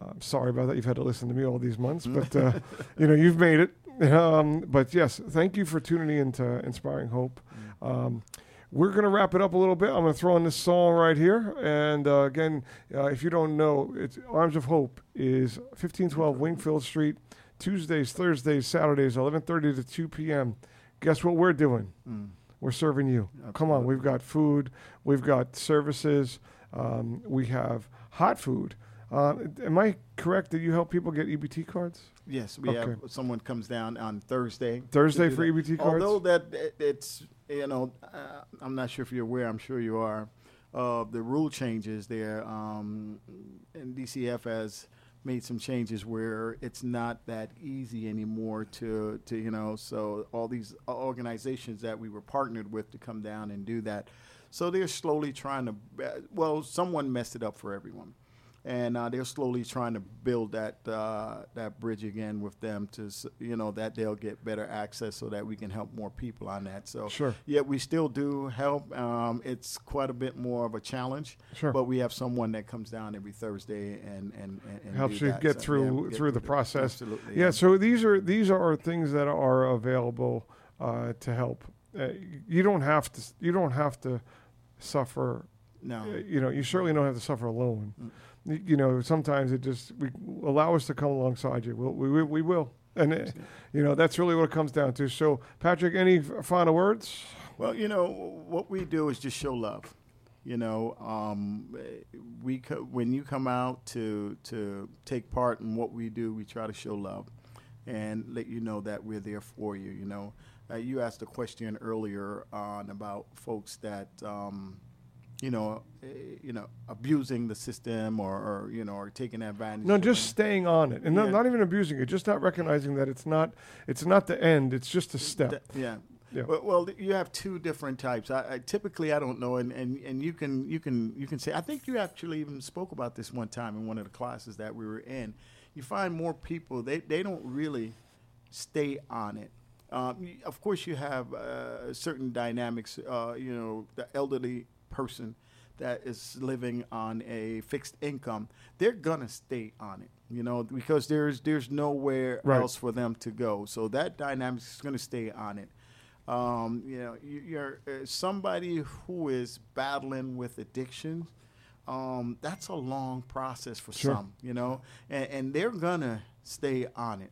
I'm sorry about that. You've had to listen to me all these months, but uh, you know you've made it. Um, but yes, thank you for tuning in to Inspiring Hope. Um, we're going to wrap it up a little bit. I'm going to throw in this song right here. And uh, again, uh, if you don't know, it's Arms of Hope is 1512 Wingfield Street, Tuesdays, Thursdays, Saturdays, 11:30 to 2 p.m. Guess what we're doing? Mm. We're serving you. Come on, we've got food, we've got services, um, we have hot food. Uh, am I correct that you help people get EBT cards? Yes, we Okay. have someone comes down on Thursday. Thursday for that. EBT cards? Although that it- it's you know uh, I'm not sure if you're aware. I'm sure you are. Uh, the rule changes there, um, and DCF has made some changes where it's not that easy anymore to to you know. So all these organizations that we were partnered with to come down and do that, so they're slowly trying to. Well, someone messed it up for everyone and uh, they're slowly trying to build that uh, that bridge again with them to you know that they'll get better access so that we can help more people on that. So Sure. yeah, we still do help. Um, it's quite a bit more of a challenge, Sure. but we have someone that comes down every Thursday and and, and, helps you that. get So, through we get through the process. Absolutely, Yeah. So these are these are things that are available uh, to help. Uh, you don't have to. You don't have to suffer. no, uh, You know, you certainly don't have to suffer alone. Mm. You know, sometimes it just we allow us to come alongside you. We'll, we we we will, and uh, you know that's really what it comes down to. So, Patrick, any final words? Well, you know what we do is just show love. You know, um, we co- when you come out to to take part in what we do, we try to show love and let you know that we're there for you. You know, uh, you asked a question earlier on about folks that. Um, you know, eh, you know, abusing the system or, or you know, or taking advantage. No, just staying on it, and not, Yeah. not even abusing it. Just not recognizing that it's not it's not the end. It's just a step. Th- yeah. Yeah. Well, well, you have two different types. I, I typically I don't know, and, and, and you can you can you can say. I think you actually even spoke about this one time in one of the classes that we were in. You find more people they they don't really stay on it. Um, of course, you have uh, certain dynamics. Uh, you know, the elderly person that is living on a fixed income, they're gonna stay on it. You know, because there's there's nowhere Right. else for them to go. So that dynamic is gonna stay on it. Um, you know, you, you're uh, somebody who is battling with addiction. Um, that's a long process for Sure. some, you know, and, and they're gonna stay on it.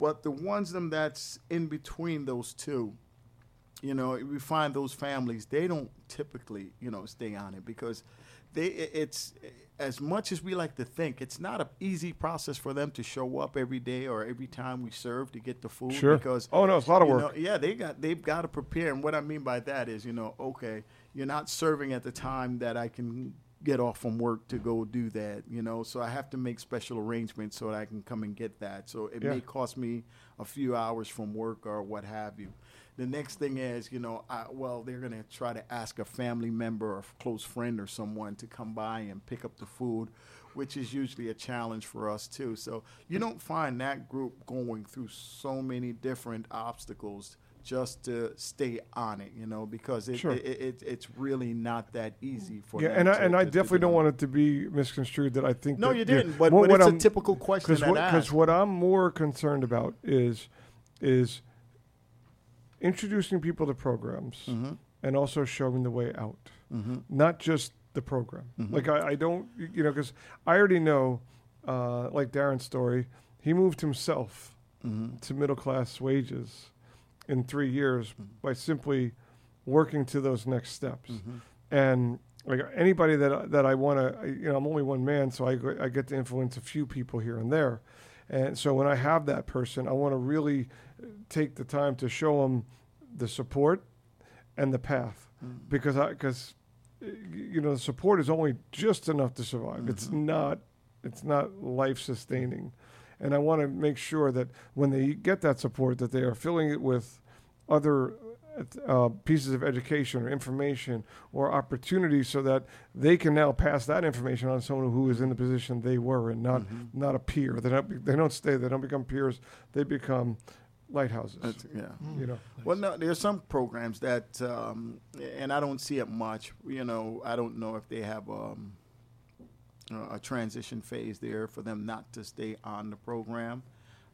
But the ones them that's in between those two, you know, we find those families they don't typically, you know, stay on it because they it's as much as we like to think, it's not an easy process for them to show up every day or every time we serve to get the food Sure. because Oh, no, it's a lot of work. know, yeah, they got they've got to prepare, and what I mean by that is, you know, okay, you're not serving at the time that I can get off from work to go do that, you know, so I have to make special arrangements so that I can come and get that. So it Yeah. may cost me a few hours from work or what have you. The next thing is, you know, I, well, they're going to try to ask a family member or close friend or someone to come by and pick up the food, which is usually a challenge for us too. So you don't find that group going through so many different obstacles just to stay on it, you know, because it, Sure. it, it, it's really not that easy for Yeah, them and I, and I to- definitely do don't want it to be misconstrued that I think. No, that, you didn't, but- what- but what it's a typical question Because what, what I'm more concerned about is is introducing people to programs Mm-hmm. and also showing the way out, not just the program. Mm-hmm. Like I, I don't, you know, because I already know, uh, like Darren's story, he moved himself Mm-hmm. to middle class wages in three years Mm-hmm. by simply working to those next steps. Mm-hmm. And like anybody that I- that I want to, you know, I'm only one man, so I I get to influence a few people here and there. And so when I have that person, I want to really take the time to show them the support and the path mm. because I because you know the support is only just enough to survive. It's mm-hmm. not it's not life sustaining. And I want to make sure that when they get that support, that they are filling it with other uh, pieces of education or information or opportunities, so that they can now pass that information on to someone who is in the position they were and not mm-hmm. not a peer. They don't be- they don't stay. They don't become peers. They become lighthouses. That's- yeah. you know, Well, no, there's some programs that, um, and I don't see it much. You know, I don't know if they have um, a transition phase there for them not to stay on the program.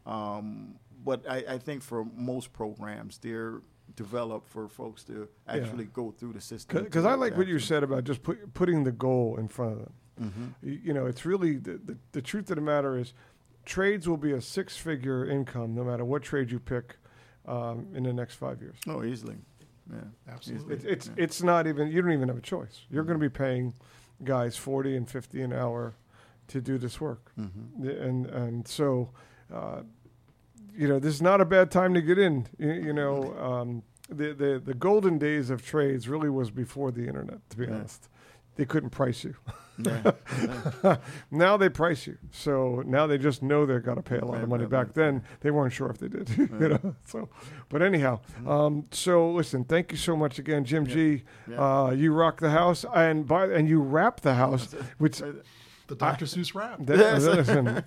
Um, but I, I think for most programs, they're developed for folks to actually go through the system. because I like what you said about just put, putting the goal in front of them. hmm You, you know, it's really the, the the truth of the matter is, trades will be a six-figure income no matter what trade you pick um, in the next five years. Oh, easily. Yeah. Absolutely. It's it's Yeah. it's not even you don't even have a choice. You're going to be paying guys forty and fifty an hour to do this work, hmm and and so uh, you know this is not a bad time to get in. You, you know um, the, the the golden days of trades really was before the internet. To be Yeah. honest, they couldn't price you. Yeah. yeah. now they price you. So now they just know they've got to pay a lot Right, of money. right, Back right. then, they weren't sure if they did. you know. So, but anyhow, Mm-hmm. um, so listen. Thank you so much again, Jim G. Yeah. Uh, you rock the house, and by and you wrap the house, which. the Dr. Seuss rap. that- Yes. listen,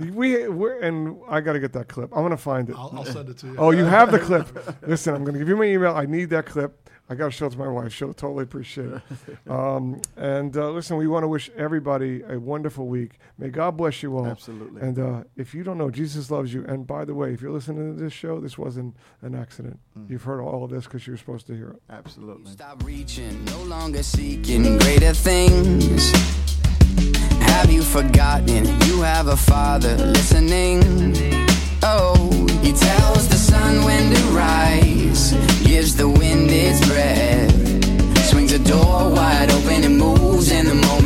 we we're, and I got to get that clip. I'm gonna find it. I'll, I'll send it to you. Oh, you have the clip. Listen, I'm going to give you my email. I need that clip. I got to show it to my wife. She'll totally appreciate it. Um, and uh, listen, we want to wish everybody a wonderful week. May God bless you all. Absolutely. And uh, if you don't know, Jesus loves you. And by the way, if you're listening to this show, this wasn't an accident. You've heard all of this because you were supposed to hear it. Absolutely. Stop reaching, no longer seeking greater things. Have you forgotten you have a father listening? Oh, he tells the sun when to rise, gives the wind its breath, swings a door wide open and moves in the moment